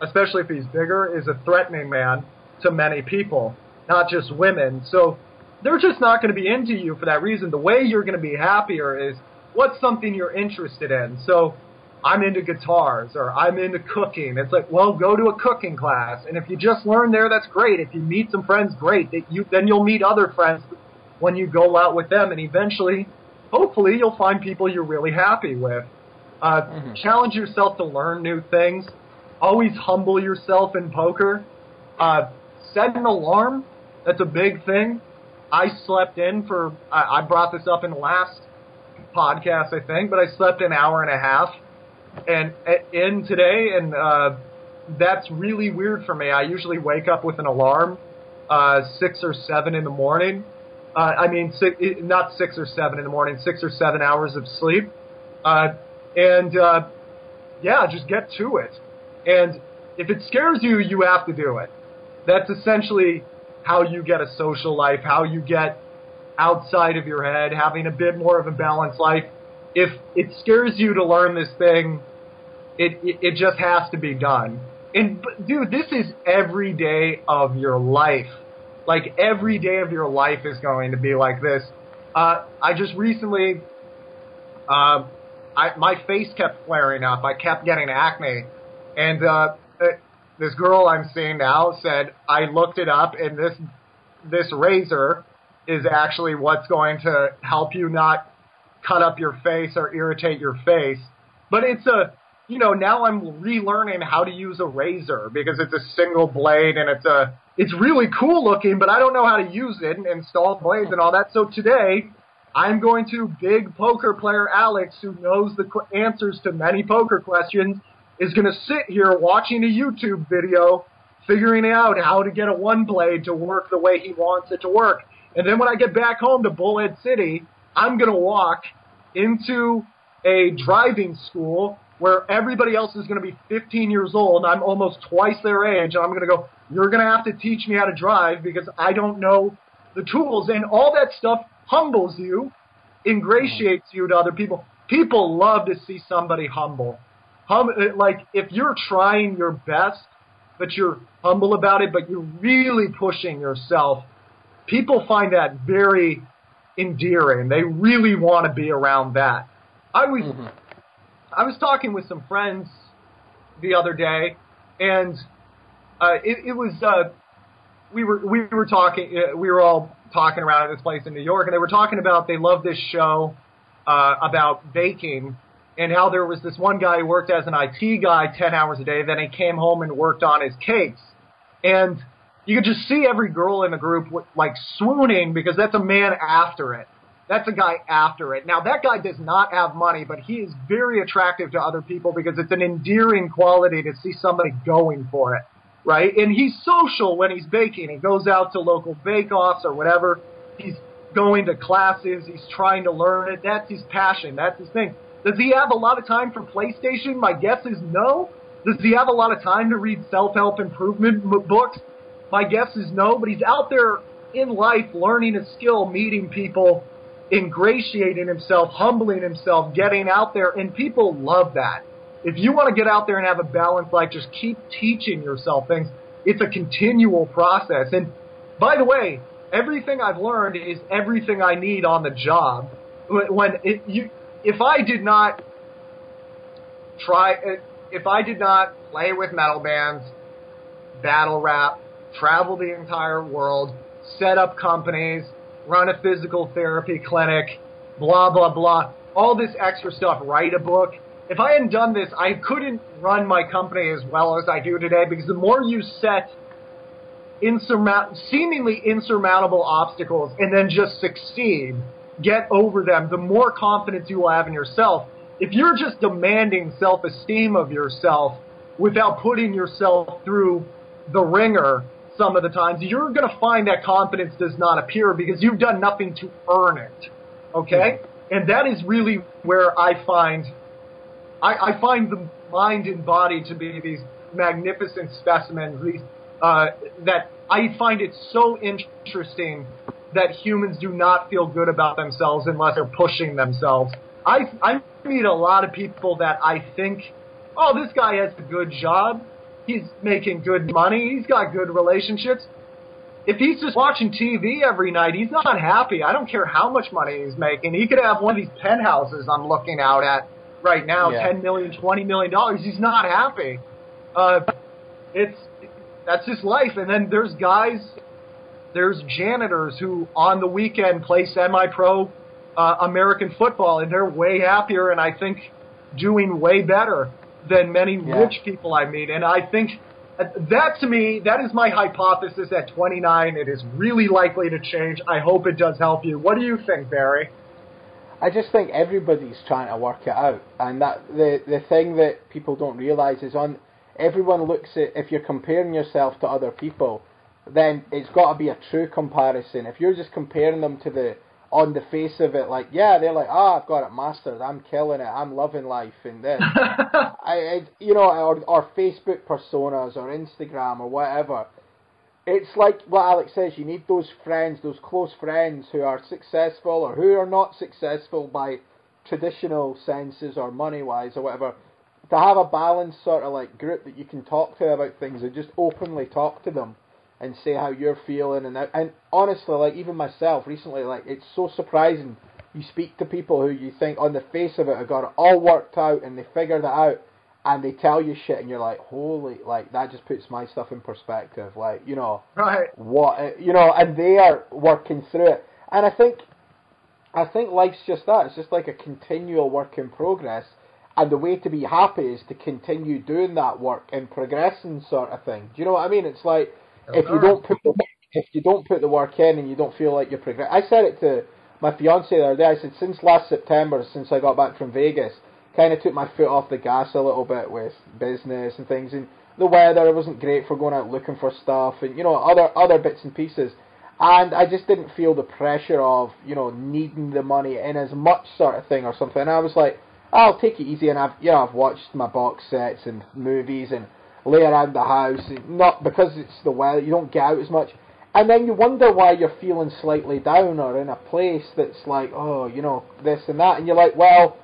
especially if he's bigger, is a threatening man to many people, not just women. So they're just not going to be into you for that reason. The way you're going to be happier is what's something you're interested in. So I'm into guitars or I'm into cooking. It's like, well, go to a cooking class. And if you just learn there, that's great. If you meet some friends, great. That you, then you'll meet other friends when you go out with them. And eventually, hopefully, you'll find people you're really happy with. Uh, mm-hmm. Challenge yourself to learn new things. Always humble yourself in poker. Uh, set an alarm. That's a big thing. I slept in for, I, I brought this up in the last podcast, I think, but I slept an hour and a half and in today, and uh, that's really weird for me. I usually wake up with an alarm, uh, six or seven in the morning. Uh, I mean, six, not six or seven in the morning, six or seven hours of sleep. Uh, and uh, yeah, just get to it. And if it scares you, you have to do it. That's essentially how you get a social life, how you get outside of your head, having a bit more of a balanced life if it scares you to learn this thing, it, it, it just has to be done. And dude, this is every day of your life. Like every day of your life is going to be like this. Uh, I just recently, uh, I, my face kept flaring up. I kept getting acne, and uh, uh, this girl I'm seeing now said I looked it up, and this this razor is actually what's going to help you not cut up your face or irritate your face. But it's a, you know, now I'm relearning how to use a razor because it's a single blade and it's a, it's really cool looking, but I don't know how to use it and install blades and all that. So today, I'm going to big poker player Alex, who knows the answers to many poker questions, is going to sit here watching a YouTube video, figuring out how to get a one blade to work the way he wants it to work. And then when I get back home to Bullhead City, I'm going to walk into a driving school where everybody else is going to be 15 years old. I'm almost twice their age. And I'm going to go, you're going to have to teach me how to drive because I don't know the tools. And all that stuff humbles you, ingratiates you to other people. People love to see somebody humble. Hum, like, if you're trying your best, but you're humble about it, but you're really pushing yourself, people find that very endearing. They really want to be around that. I was mm-hmm. I was talking with some friends the other day, and uh, it, it was uh, we were we were talking uh, we were all talking around at this place in New York, and they were talking about they love this show uh, about baking and how there was this one guy who worked as an IT guy ten hours a day, then he came home and worked on his cakes, and you could just see every girl in the group like swooning because that's a man after it. That's a guy after it. Now that guy does not have money, but he is very attractive to other people because it's an endearing quality to see somebody going for it, right? And he's social when he's baking. He goes out to local bake-offs or whatever. He's going to classes. He's trying to learn it. That's his passion. That's his thing. Does he have a lot of time for PlayStation? My guess is no. Does he have a lot of time to read self-help improvement books? My guess is no, but he's out there in life learning a skill, meeting people, ingratiating himself, humbling himself, getting out there, and people love that. If you want to get out there and have a balanced life, just keep teaching yourself things. It's a continual process. And by the way, everything I've learned is everything I need on the job. When it, you, if I did not try, uh, if I did not play with metal bands, battle rap, travel the entire world, set up companies, run a physical therapy clinic, blah, blah, blah, all this extra stuff, write a book. If I hadn't done this, I couldn't run my company as well as I do today because the more you set insurmount, seemingly insurmountable obstacles and then just succeed, get over them, the more confidence you will have in yourself. If you're just demanding self-esteem of yourself without putting yourself through the ringer some of the times, you're going to find that confidence does not appear because you've done nothing to earn it. Okay? And that is really where I find, I, I find the mind and body to be these magnificent specimens, these uh, that I find it so interesting that humans do not feel good about themselves unless they're pushing themselves. I I meet a lot of people that I think, oh, this guy has a good job, he's making good money, he's got good relationships. If he's just watching TV every night, he's not happy. I don't care how much money he's making. He could have one of these penthouses I'm looking out at right now, yeah. ten million, twenty million dollars. He's not happy. Uh, it's that's just life. And then there's guys, there's janitors who on the weekend play semi-pro uh, American football, and they're way happier, and I think doing way better than many yeah. rich people I meet. And I think that to me, that is my hypothesis at 29. It is really likely to change. I hope it does help you. What do you think, Barry? I just think everybody's trying to work it out, and that the the thing that people don't realize is on everyone looks at if you're comparing yourself to other people, then it's got to be a true comparison. If you're just comparing them to the on the face of it, like yeah, they're like, ah, oh, I've got it mastered, I'm killing it, I'm loving life, and then I, I, you know, or, or Facebook personas or Instagram or whatever. It's like what Alex says. You need those friends, those close friends who are successful or who are not successful by traditional senses or money wise or whatever to have a balanced sort of like group that you can talk to about things and just openly talk to them and say how you're feeling and that, and honestly like even myself recently like it's so surprising you speak to people who you think on the face of it have got it all worked out and they figured it out and they tell you shit and you're like holy like that just puts my stuff in perspective like you know right what you know and they are working through it and I think I think life's just that it's just like a continual work in progress and the way to be happy is to continue doing that work and progressing, sort of thing. Do you know what I mean? It's like if you don't put the if you don't put the work in and you don't feel like you're progressing. I said it to my fiance the other day. I said since last September, since I got back from Vegas, kind of took my foot off the gas a little bit with business and things. And the weather wasn't great for going out looking for stuff and you know other other bits and pieces. And I just didn't feel the pressure of you know needing the money in as much sort of thing or something. And I was like I'll take it easy, and I've you know I've watched my box sets and movies and lay around the house, and not because it's the weather. You don't get out as much, and then you wonder why you're feeling slightly down or in a place that's like oh you know this and that, and you're like well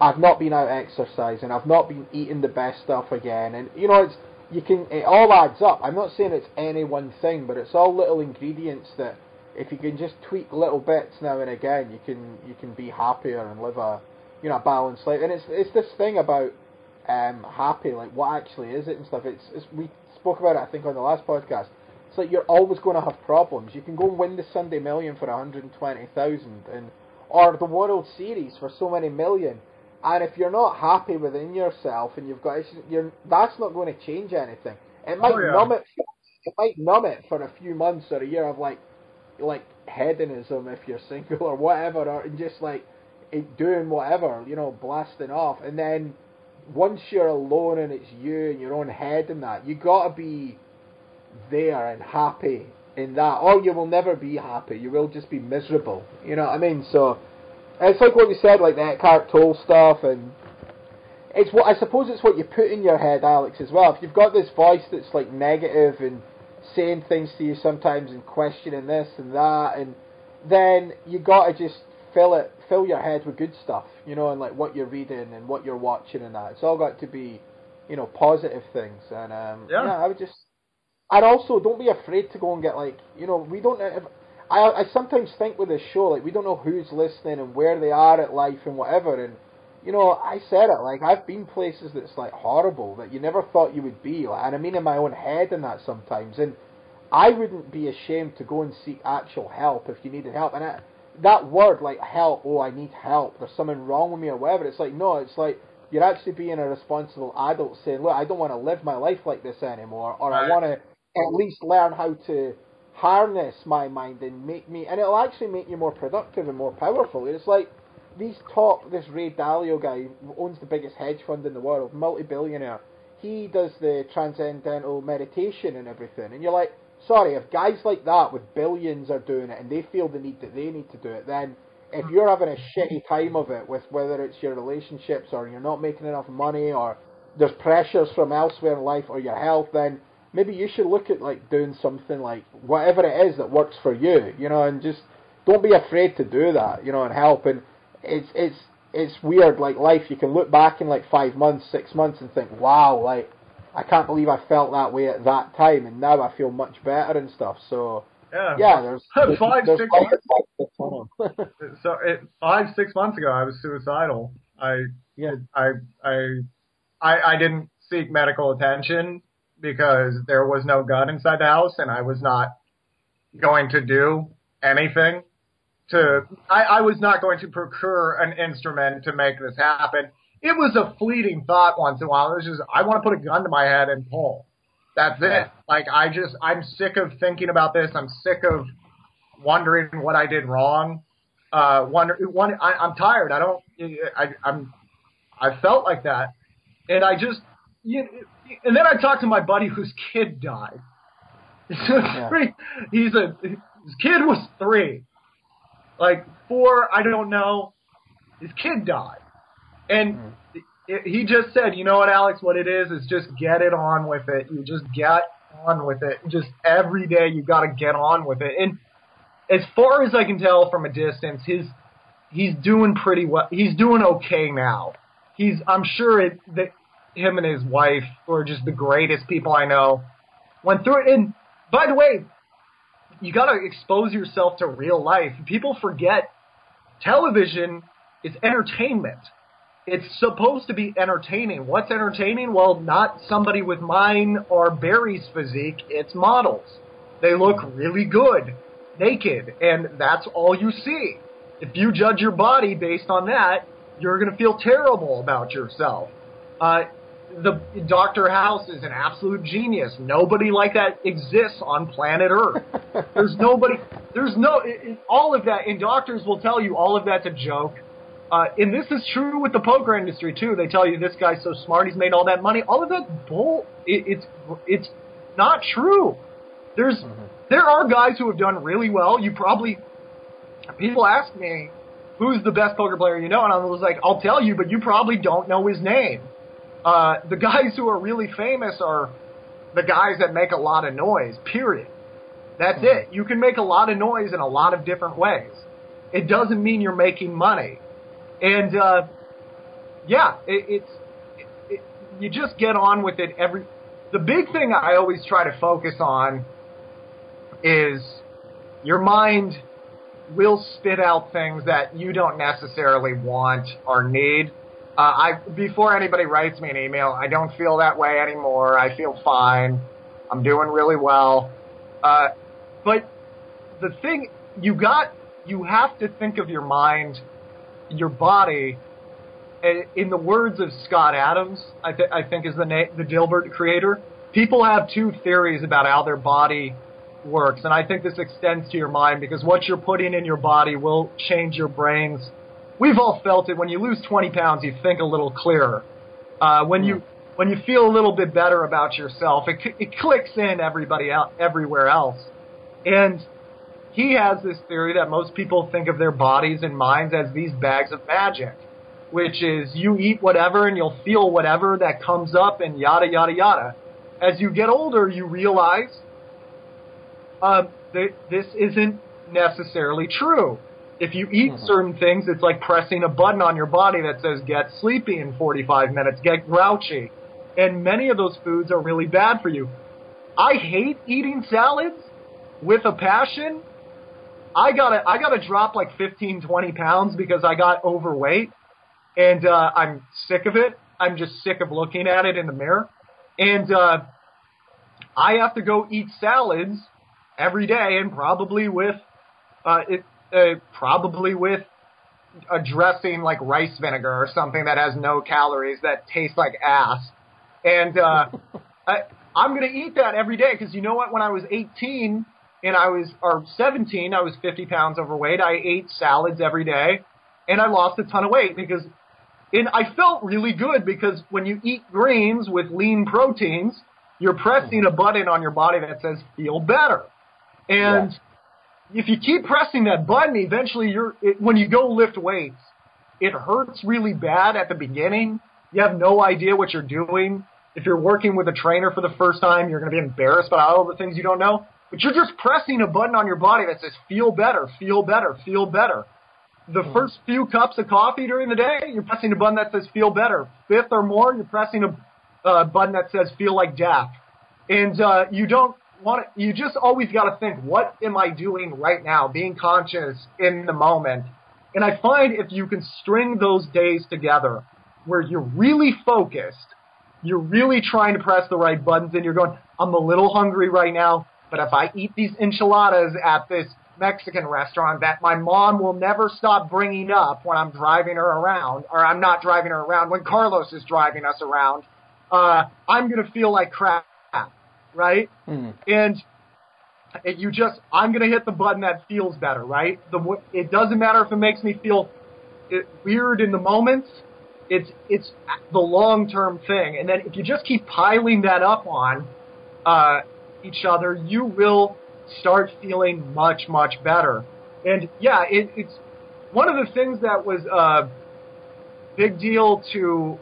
I've not been out exercising, I've not been eating the best stuff again, and you know it's you can it all adds up. I'm not saying it's any one thing, but it's all little ingredients that if you can just tweak little bits now and again, you can you can be happier and live a you know, a balanced life. And it's it's this thing about um, happy, like what actually is it and stuff. It's, it's we spoke about it, I think, on the last podcast. It's like you're always going to have problems. You can go and win the Sunday Million for 120,000 and or the World Series for so many million. And if you're not happy within yourself and you've got you're that's not going to change anything. It might oh, yeah. numb it. It might numb it for a few months or a year of like like hedonism if you're single or whatever, or just like doing whatever, you know, blasting off, and then once you're alone and it's you and your own head and that, you gotta be there and happy in that, or you will never be happy. You will just be miserable. You know what I mean? So it's like what you said, like the Eckhart Tolle stuff, and it's what I suppose it's what you put in your head, Alex, as well. If you've got this voice that's like negative and saying things to you sometimes and questioning this and that, and then you gotta just fill it fill your head with good stuff, you know, and like what you're reading and what you're watching and that. It's all got to be, you know, positive things. And um, Yeah. I would just, and also don't be afraid to go and get like, you know, we don't. If, I I sometimes think with this show like we don't know who's listening and where they are at life and whatever and. You know, I said it like I've been places that's like horrible that you never thought you would be, like, and I mean in my own head and that sometimes. And I wouldn't be ashamed to go and seek actual help if you needed help. And I, that word, like help, oh, I need help, there's something wrong with me or whatever, it's like, no, it's like you're actually being a responsible adult saying, look, I don't want to live my life like this anymore, or I want to at least learn how to harness my mind and make me, and it'll actually make you more productive and more powerful. It's like these top, this Ray Dalio guy owns the biggest hedge fund in the world, multi-billionaire. He does the transcendental meditation and everything, and you're like, sorry, if guys like that with billions are doing it and they feel the need that they need to do it, then if you're having a shitty time of it with whether it's your relationships or you're not making enough money or there's pressures from elsewhere in life or your health, then maybe you should look at like doing something like whatever it is that works for you, you know, and just don't be afraid to do that, you know, and help. And it's it's it's weird, like life. You can look back in like five months, six months, and think, wow, like I can't believe I felt that way at that time, and now I feel much better and stuff. So Yeah. yeah, there's, there's Five, there's six months. at the tunnel. So it, five, six months ago, I was suicidal. I, Yeah. I, I, I, I didn't seek medical attention because there was no gun inside the house, and I was not going to do anything to. I, I was not going to procure an instrument to make this happen. It was a fleeting thought once in a while. It was just, I want to put a gun to my head and pull. That's Yeah. it. Like I just, I'm sick of thinking about this. I'm sick of wondering what I did wrong. Uh, wonder, one, I, I'm tired. I don't, I, I'm, I felt like that, and I just, you, and then I talked to my buddy whose kid died. Three- He's a, his kid was three, like four. I don't know. His kid died, and hmm. it, he just said, "You know what, Alex? What it is is just get it on with it. You just get on with it. Just every day you got to get on with it." And as far as I can tell from a distance, his he's doing pretty well. He's doing okay now. He's I'm sure it, that him and his wife who are just the greatest people I know. Went through it, and by the way, you got to expose yourself to real life. People forget television is entertainment. It's supposed to be entertaining. What's entertaining? Well, not somebody with mine or Barry's physique. It's models. They look really good naked, and that's all you see. If you judge your body based on that, you're going to feel terrible about yourself. Uh, the Dr. House is an absolute genius. Nobody like that exists on planet Earth. There's nobody. There's no. It, it, all of that, and doctors will tell you all of that's a joke. Uh, and this is true with the poker industry too. They tell you this guy's so smart, he's made all that money. All of that's bull. It, it's it's not true. There's there are guys who have done really well. You probably people ask me who's the best poker player you know, and I was like, I'll tell you, but you probably don't know his name. Uh, the guys who are really famous are the guys that make a lot of noise. Period. That's it. You can make a lot of noise in a lot of different ways. It doesn't mean you're making money. And uh, yeah, it, it's it, it, you just get on with it. Every the big thing I always try to focus on is your mind will spit out things that you don't necessarily want or need. Uh, I before anybody writes me an email, I don't feel that way anymore. I feel fine. I'm doing really well. Uh, but the thing you got, you have to think of your mind, your body. eh, In the words of Scott Adams, I, th- I think is the na- the Dilbert creator. People have two theories about how their body works, and I think this extends to your mind because what you're putting in your body will change your brain's. We've all felt it. When you lose 20 pounds, you think a little clearer. Uh, when you when you feel a little bit better about yourself, it it clicks in everybody out everywhere else. And he has this theory that most people think of their bodies and minds as these bags of magic, which is you eat whatever and you'll feel whatever that comes up and yada yada yada. As you get older, you realize uh, that this isn't necessarily true. If you eat Mhm. certain things, it's like pressing a button on your body that says get sleepy in 45 minutes, get grouchy. And many of those foods are really bad for you. I hate eating salads with a passion. I gotta, I gotta drop like 15, 20 pounds because I got overweight and, uh, I'm sick of it. I'm just sick of looking at it in the mirror. And, uh, I have to go eat salads every day and probably with, uh, it, uh, probably with a dressing like rice vinegar or something that has no calories that tastes like ass. And, uh, I, I'm gonna eat that every day because you know what? When I was 18 and I was, or 17, I was 50 pounds overweight. I ate salads every day and I lost a ton of weight because, and I felt really good because when you eat greens with lean proteins, you're pressing a button on your body that says feel better. And if you keep pressing that button, eventually you're, it, when you go lift weights, it hurts really bad at the beginning. You have no idea what you're doing. If you're working with a trainer for the first time, you're going to be embarrassed by all the things you don't know. But you're just pressing a button on your body that says feel better, feel better, feel better. The first few cups of coffee during the day, you're pressing a button that says feel better. Fifth or more, you're pressing a uh, button that says feel like death. And uh, you don't want to, you just always got to think, what am I doing right now? Being conscious in the moment. And I find if you can string those days together where you're really focused, you're really trying to press the right buttons and you're going, I'm a little hungry right now, but if I eat these enchiladas at this Mexican restaurant that my mom will never stop bringing up when I'm driving her around, or I'm not driving her around, when Carlos is driving us around, uh, I'm going to feel like crap, right? Mhm. and it, you just I'm gonna hit the button that feels better, right? The it doesn't matter if it makes me feel it, weird in the moment. It's it's the long term thing, and then if you just keep piling that up on uh, each other, you will start feeling much much better. And yeah, it, it's one of the things that was a big deal to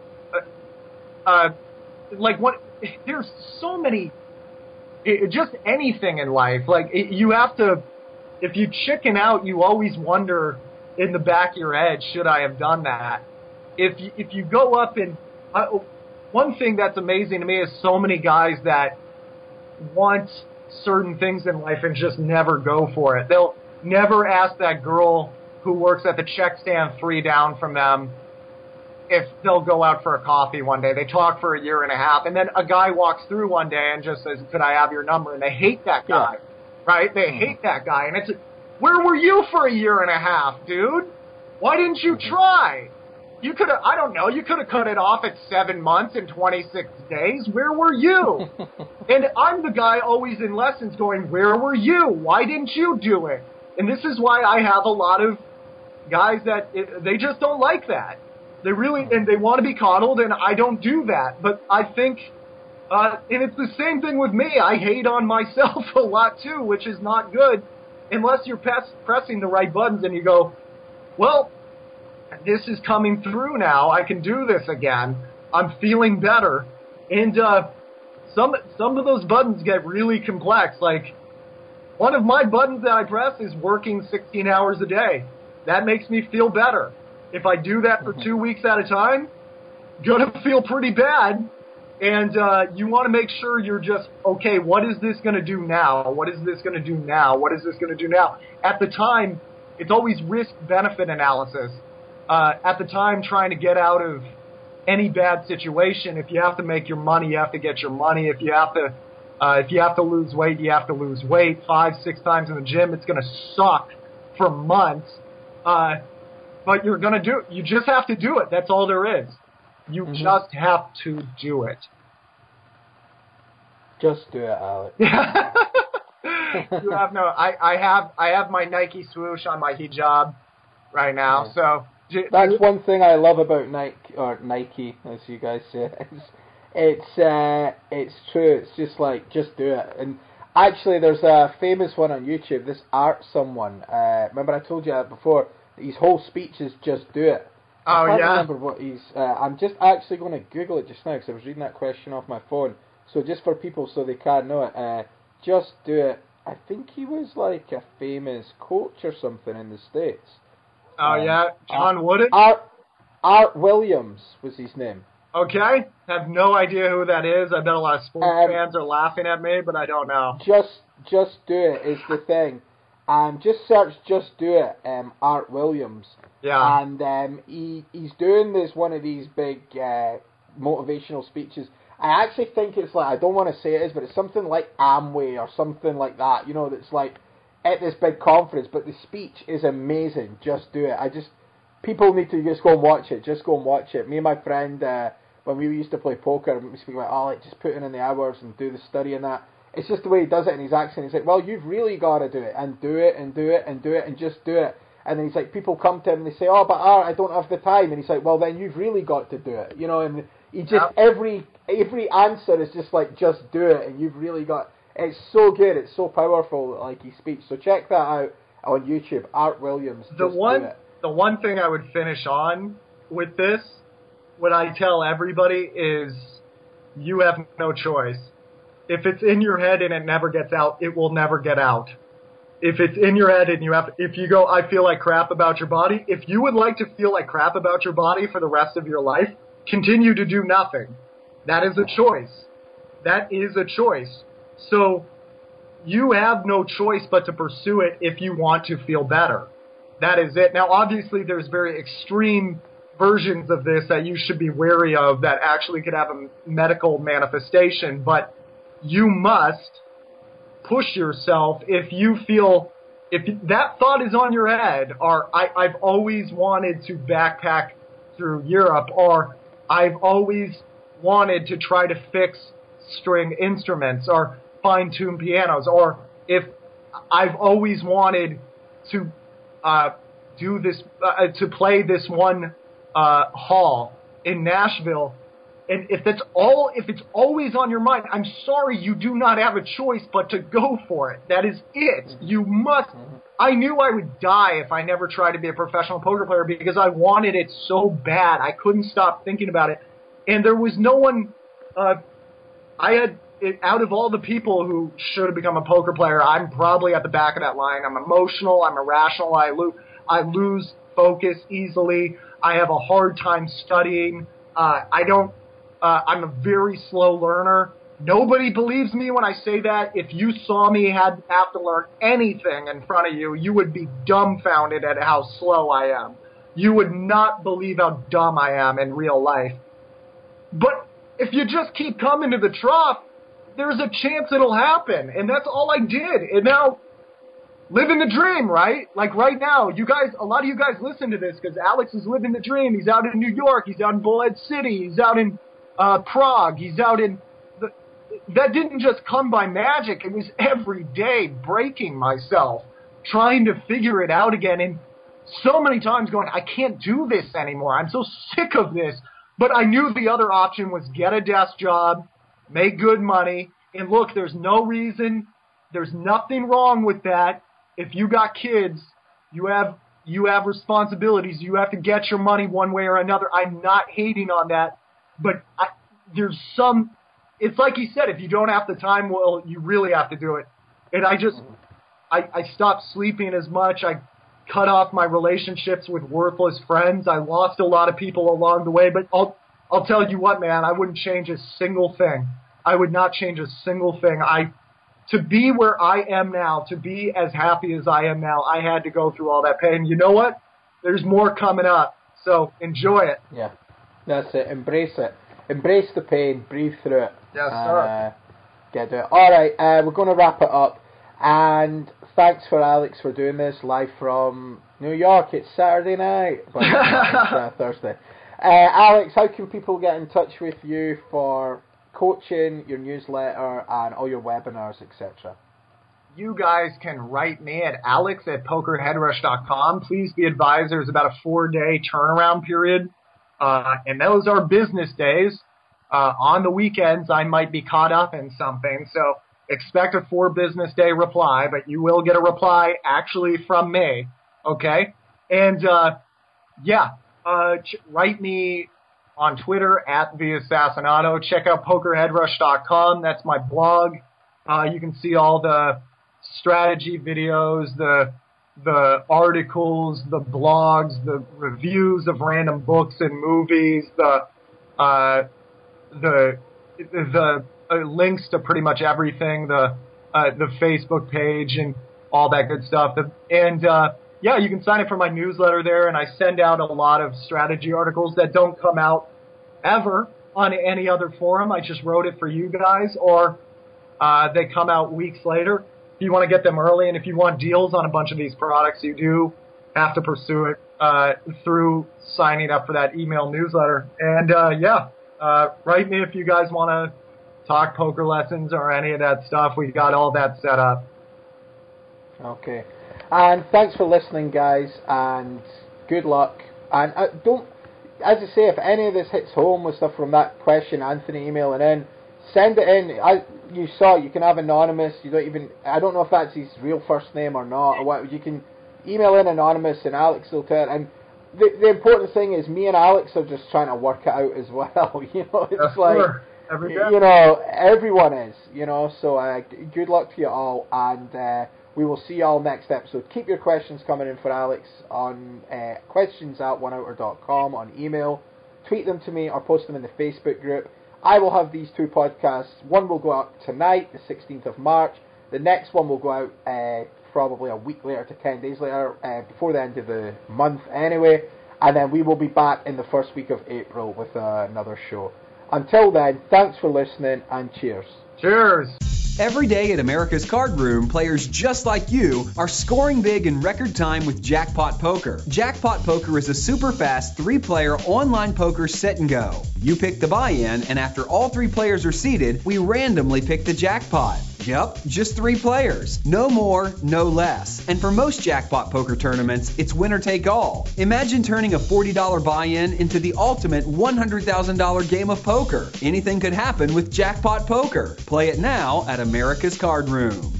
uh, uh, like what there's so many it, just anything in life. Like it, you have to, if you chicken out, you always wonder in the back of your head, should I have done that? If you, if you go up and uh, one thing that's amazing to me is so many guys that want certain things in life and just never go for it. They'll never ask that girl who works at the check stand three down from them if they'll go out for a coffee one day. They talk for a year and a half, and then a guy walks through one day and just says, "Could I have your number?" And they hate that guy, right? They mm-hmm. hate that guy, and it's, where were you for a year and a half, dude? Why didn't you mm-hmm. try? You could have, I don't know, you could have cut it off at seven months and 26 days. Where were you? and I'm the guy always in lessons going, where were you? Why didn't you do it? And this is why I have a lot of guys that it, they just don't like that. They really and they want to be coddled, and I don't do that. But I think, uh, and it's the same thing with me. I hate on myself a lot too, which is not good, unless you're press, pressing the right buttons and you go, well, this is coming through now. I can do this again. I'm feeling better, and uh, some some of those buttons get really complex. Like one of my buttons that I press is working 16 hours a day. That makes me feel better. If I do that for two weeks at a time, gonna feel pretty bad. And uh, you want to make sure you're just okay. What is this going to do now? What is this going to do now? What is this going to do now? At the time, it's always risk benefit analysis. Uh, at the time, trying to get out of any bad situation. If you have to make your money, you have to get your money. If you have to, uh, if you have to lose weight, you have to lose weight. Five, six times in the gym, it's going to suck for months. Uh, but you're going to do it. You just have to do it. That's all there is. You Mhm. just have to do it. Just do it, Alex. you have no. I, I have I have my Nike swoosh on my hijab right now. Yeah. So j- That's one thing I love about Nike or Nike, as you guys say. It's it's, uh, it's true. It's just like just do it. And actually, there's a famous one on YouTube. This art someone. Uh, remember I told you that before. His whole speech is just do it. Oh I can't yeah. remember what he's. Uh, I'm just actually going to Google it just now because I was reading that question off my phone. So just for people so they can know it, uh, just do it. I think he was like a famous coach or something in the states. Oh Um, yeah, John Wooden. Art Art Williams was his name. Okay, have no idea who that is. I bet a lot of sports Um, fans are laughing at me, but I don't know. Just just do it is the thing. Um, just search just do it. Um, Art Williams. Yeah, and um, he he's doing this one of these big uh, motivational speeches. I actually think it's like I don't want to say it is, but it's something like Amway or something like that. You know, that's like at this big conference. But the speech is amazing. Just do it. I just people need to just go and watch it. Just go and watch it. Me and my friend we when we used to play poker, we speak about oh, like just put in the hours and do the study and that. It's just the way he does it in his accent. He's like, well, you've really got to do it and do it and do it and do it and just do it. And then he's like, people come to him and they say, oh, but Art, I don't have the time. And he's like, well, then you've really got to do it. You know, and he just Yep. every every answer is just like, just do it, and you've really got. It's so good. It's so powerful. Like he speaks. So check that out on YouTube. Art Williams. the one the one thing I would finish on with this, what I tell everybody is, you have no choice. If it's in your head and it never gets out, it will never get out. If it's in your head and you have, if you go, I feel like crap about your body. If you would like to feel like crap about your body for the rest of your life, continue to do nothing. That is a choice. That is a choice. So you have no choice but to pursue it if you want to feel better. That is it. Now, obviously, there's very extreme versions of this that you should be wary of that actually could have a medical manifestation, but you must push yourself if you feel if that thought is on your head or I, I've always wanted to backpack through Europe or I've always wanted to try to fix string instruments or fine tune pianos or if I've always wanted to uh, do this uh, to play this one uh, hall in Nashville if that's all if it's always on your mind i'm sorry you do not have a choice but to go for it. That is it. You must i knew i would die if i never tried to be a professional poker player because i wanted it so bad. I couldn't stop thinking about it. And there was no one uh i had it, out of all the people who should have become a poker player i'm probably at the back of that line. I'm emotional. I'm irrational. I lose i lose focus easily. I have a hard time studying. Uh, I don't uh, I'm a very slow learner. Nobody believes me when I say that. If you saw me had have to learn anything in front of you, you would be dumbfounded at how slow I am. You would not believe how dumb I am in real life. But if you just keep coming to the trough, there's a chance it'll happen, and that's all I did. And now, living the dream, right? Like right now, you guys, a lot of you guys listen to this because Alex is living the dream. He's out in New York. He's out in Bullhead City. He's out in uh, Prague. He's out in. The, that didn't just come by magic. It was every day breaking myself, trying to figure it out again, and so many times going, I can't do this anymore. I'm so sick of this. But I knew the other option was get a desk job, make good money, and look, there's no reason, there's nothing wrong with that. If you got kids, you have you have responsibilities. You have to get your money one way or another. I'm not hating on that, but I, there's some. It's like you said, if you don't have the time, well, you really have to do it. And I just, I, I stopped sleeping as much. I cut off my relationships with worthless friends. I lost a lot of people along the way, but I'll, I'll tell you what, man, I wouldn't change a single thing. I would not change a single thing. I, to be where I am now, to be as happy as I am now, I had to go through all that pain. You know what? There's more coming up. So enjoy it. Yeah, that's it. Embrace it. Embrace the pain. Breathe through it. Yes, sir. Uh, get it. All right, uh, we're going to wrap it up. And thanks for Alex for doing this live from New York. It's Saturday night, but it's uh, Thursday. Uh, Alex, how can people get in touch with you for coaching, your newsletter, and all your webinars, etc.? you guys can write me at alex at pokerheadrush.com. Please be advised there's about a four day turnaround period. Uh, and those are business days. Uh, on the weekends, I might be caught up in something. So expect a four business day reply, but you will get a reply actually from me. Okay. And, uh, yeah, uh, ch- write me on Twitter at the Assassinato. Check out pokerheadrush.com. That's my blog. Uh, you can see all the strategy videos, the the articles, the blogs, the reviews of random books and movies, the uh, the the uh, links to pretty much everything, the uh, the Facebook page and all that good stuff. The, and uh, yeah, you can sign up for my newsletter there, and I send out a lot of strategy articles that don't come out ever on any other forum. I just wrote it for you guys, or uh, they come out weeks later. If you want to get them early, and if you want deals on a bunch of these products, you do have to pursue it uh, through signing up for that email newsletter. And uh, yeah, uh, write me if you guys want to talk poker lessons or any of that stuff. We got all that set up. Okay. And thanks for listening, guys, and good luck. And uh, don't, as I say, if any of this hits home with stuff from that question, Anthony emailing in, send it in. I, you saw you can have anonymous. You don't even. I don't know if that's his real first name or not. Or what. You can email in anonymous, and Alex will tell. And the the important thing is, me and Alex are just trying to work it out as well. you know, it's Yes, like. Every day. You know, everyone is. You know, so uh, good luck to you all, and uh, we will see you all next episode. Keep your questions coming in for Alex on uh, questions at oneouter.com on email. Tweet them to me or post them in the Facebook group. I will have these two podcasts. One will go out tonight, the 16th of March. The next one will go out uh, probably a week later to 10 days later, uh, before the end of the month anyway. And then we will be back in the first week of April with uh, another show. Until then, thanks for listening and cheers. Cheers. Every day at America's Card Room, players just like you are scoring big in record time with Jackpot Poker. Jackpot Poker is a super fast three player online poker sit and go. You pick the buy in, and after all three players are seated, we randomly pick the jackpot. Yep, just three players. No more, no less. And for most jackpot poker tournaments, it's winner take all. Imagine turning a $40 buy in into the ultimate $100,000 game of poker. Anything could happen with Jackpot Poker. Play it now at America's Card Room.